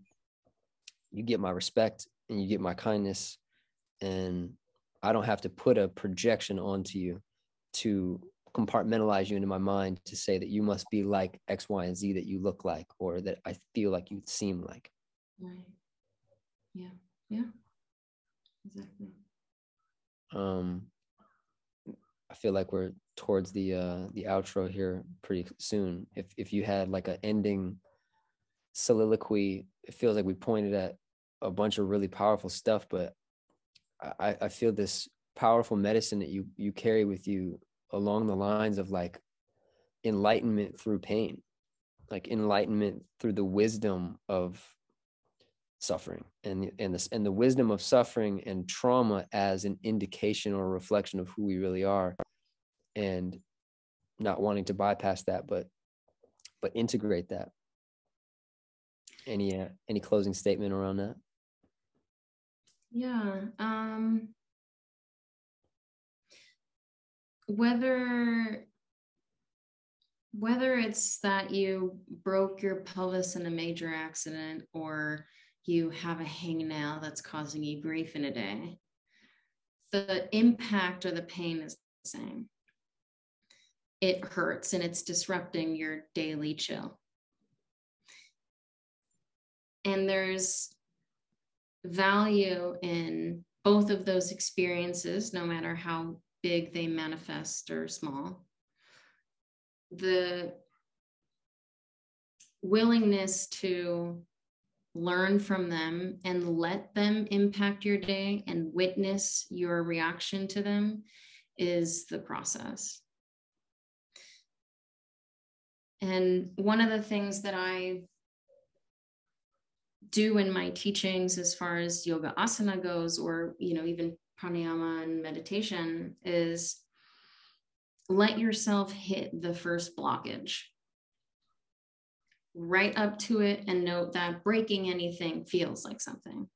[SPEAKER 2] you get my respect and you get my kindness and I don't have to put a projection onto you to compartmentalize you into my mind to say that you must be like X, Y, and Z that you look like or that I feel like you seem like.
[SPEAKER 3] Right. Yeah. Yeah. Exactly.
[SPEAKER 2] Um, I feel like we're towards the uh the outro here pretty soon. If if you had like an ending soliloquy, it feels like we pointed at a bunch of really powerful stuff, but I, I feel this powerful medicine that you you carry with you along the lines of like enlightenment through pain, like enlightenment through the wisdom of suffering and and this and the wisdom of suffering and trauma as an indication or reflection of who we really are and not wanting to bypass that but but integrate that. Any uh, any closing statement around that?
[SPEAKER 3] Yeah um whether whether it's that you broke your pelvis in a major accident or you have a hangnail that's causing you grief in a day, the impact or the pain is the same. It hurts and it's disrupting your daily chill. And there's value in both of those experiences, no matter how big they manifest or small. The willingness to learn from them and let them impact your day and witness your reaction to them is the process. And one of the things that I do in my teachings as far as yoga asana goes or you know even pranayama and meditation is let yourself hit the first blockage right up to it and note that breaking anything feels like something.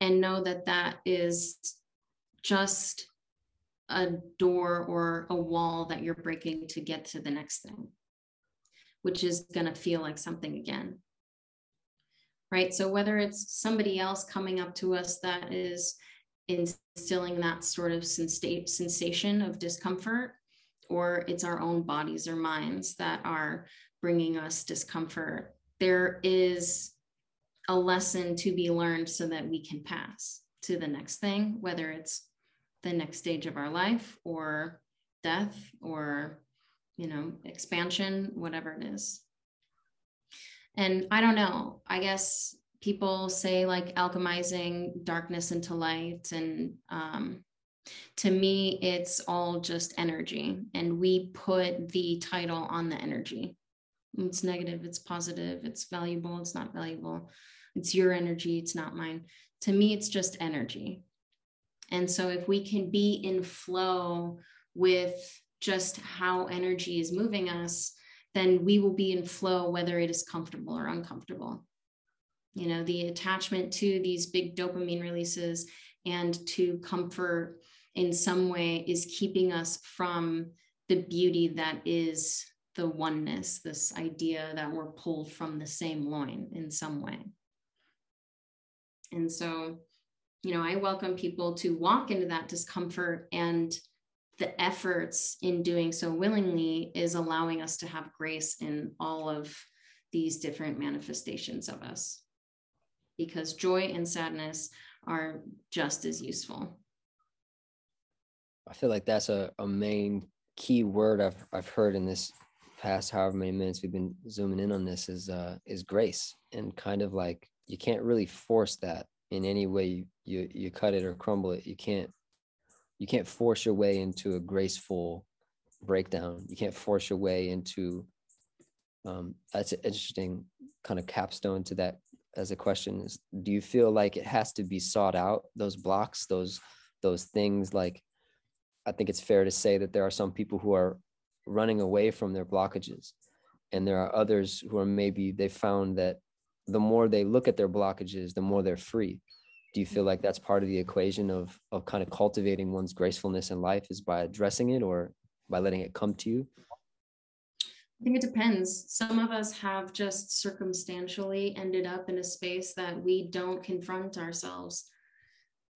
[SPEAKER 3] And know that that is just a door or a wall that you're breaking to get to the next thing, which is going to feel like something again. Right. So, whether it's somebody else coming up to us that is instilling that sort of sensation of discomfort, or it's our own bodies or minds that are bringing us discomfort, there is a lesson to be learned so that we can pass to the next thing, whether it's the next stage of our life or death or, you know, expansion, whatever it is. And I don't know, I guess people say like alchemizing darkness into light and um, to me it's all just energy and we put the title on the energy it's negative, it's positive, it's valuable, it's not valuable. It's your energy, it's not mine. To me, it's just energy. And so if we can be in flow with just how energy is moving us, then we will be in flow whether it is comfortable or uncomfortable. You know, the attachment to these big dopamine releases and to comfort in some way is keeping us from the beauty that is the oneness, this idea that we're pulled from the same loin in some way. And so, you know, I welcome people to walk into that discomfort and the efforts in doing so willingly is allowing us to have grace in all of these different manifestations of us because joy and sadness are just as useful.
[SPEAKER 2] I feel like that's a, a main key word I've, I've heard in this past however many minutes we've been zooming in on this is uh is grace and kind of like you can't really force that in any way you you, you cut it or crumble it. You can't you can't force your way into a graceful breakdown. You can't force your way into um that's an interesting kind of capstone to that as a question is do you feel like it has to be sought out those blocks those those things? Like i think it's fair to say that there are some people who are running away from their blockages. And there are others who are maybe they found that the more they look at their blockages, the more they're free. Do you feel like that's part of the equation of of kind of cultivating one's gracefulness in life is by addressing it or by letting it come to you?
[SPEAKER 3] I think it depends. Some of us have just circumstantially ended up in a space that we don't confront ourselves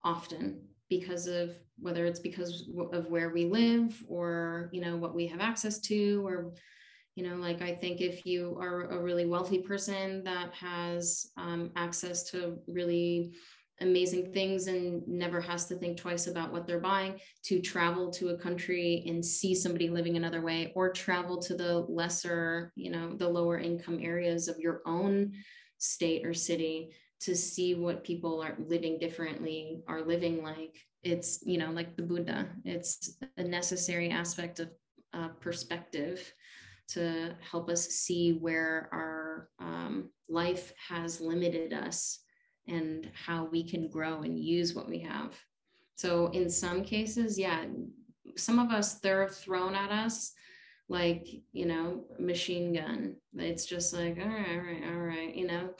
[SPEAKER 3] often because of whether it's because of where we live or you know what we have access to or you know like i think if you are a really wealthy person that has um, access to really amazing things and never has to think twice about what they're buying to travel to a country and see somebody living another way or travel to the lesser you know the lower income areas of your own state or city to see what people are living differently are living like it's you know like the buddha it's a necessary aspect of uh, perspective to help us see where our um, life has limited us and how we can grow and use what we have. So, in some cases, yeah, some of us, they're thrown at us like, you know, machine gun. It's just like, all right, all right, all right, you know.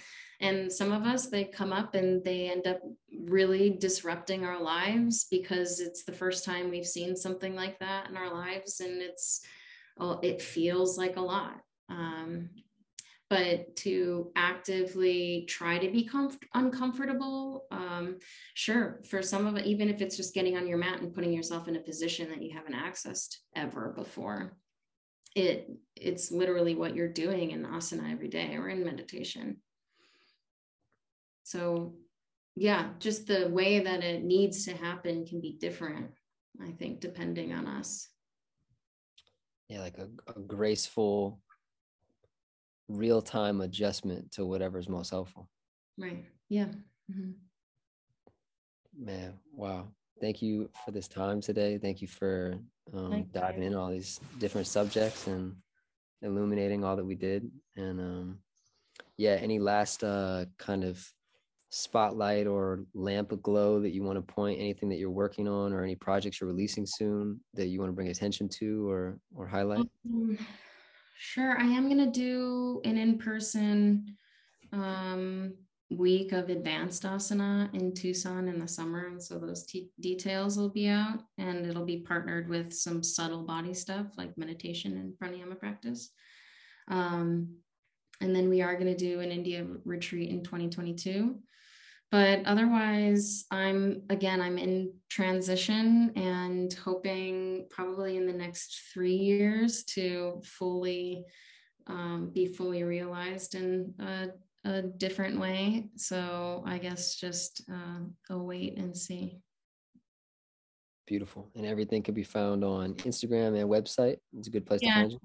[SPEAKER 3] And some of us, they come up and they end up really disrupting our lives because it's the first time we've seen something like that in our lives. And it's, well, it feels like a lot. Um, but to actively try to be comf- uncomfortable, um, sure, for some of it, even if it's just getting on your mat and putting yourself in a position that you haven't accessed ever before, it it's literally what you're doing in asana every day or in meditation. So, yeah, just the way that it needs to happen can be different, I think, depending on us.
[SPEAKER 2] Yeah like a, a graceful real-time adjustment to whatever's most helpful.
[SPEAKER 3] Right. Yeah. Mm-hmm.
[SPEAKER 2] man wow. Thank you for this time today. Thank you for um, diving in all these different subjects and illuminating all that we did. And um, yeah any last uh, kind of spotlight or lamp aglow that you want to point anything that you're working on or any projects you're releasing soon that you want to bring attention to or or highlight? Um,
[SPEAKER 3] sure. I am going to do an in-person um, week of advanced asana in tucson in the summer and so those details will be out and it'll be partnered with some subtle body stuff like meditation and pranayama practice. Um, and then we are going to do an india retreat in 2022 but otherwise i'm again i'm in transition and hoping probably in the next three years to fully um, be fully realized in a, a, different way so i guess just uh, a wait and see
[SPEAKER 2] beautiful and everything can be found on instagram and website it's a good place yeah. to find you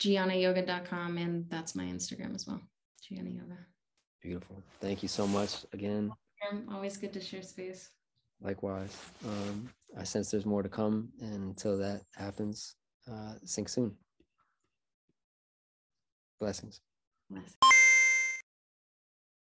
[SPEAKER 3] giannayoga.com and that's my instagram as well gianna yoga
[SPEAKER 2] beautiful thank you so much again
[SPEAKER 3] Always good to share space.
[SPEAKER 2] Likewise. Um, I sense there's more to come. And until that happens, uh, soon. Blessings. Blessings.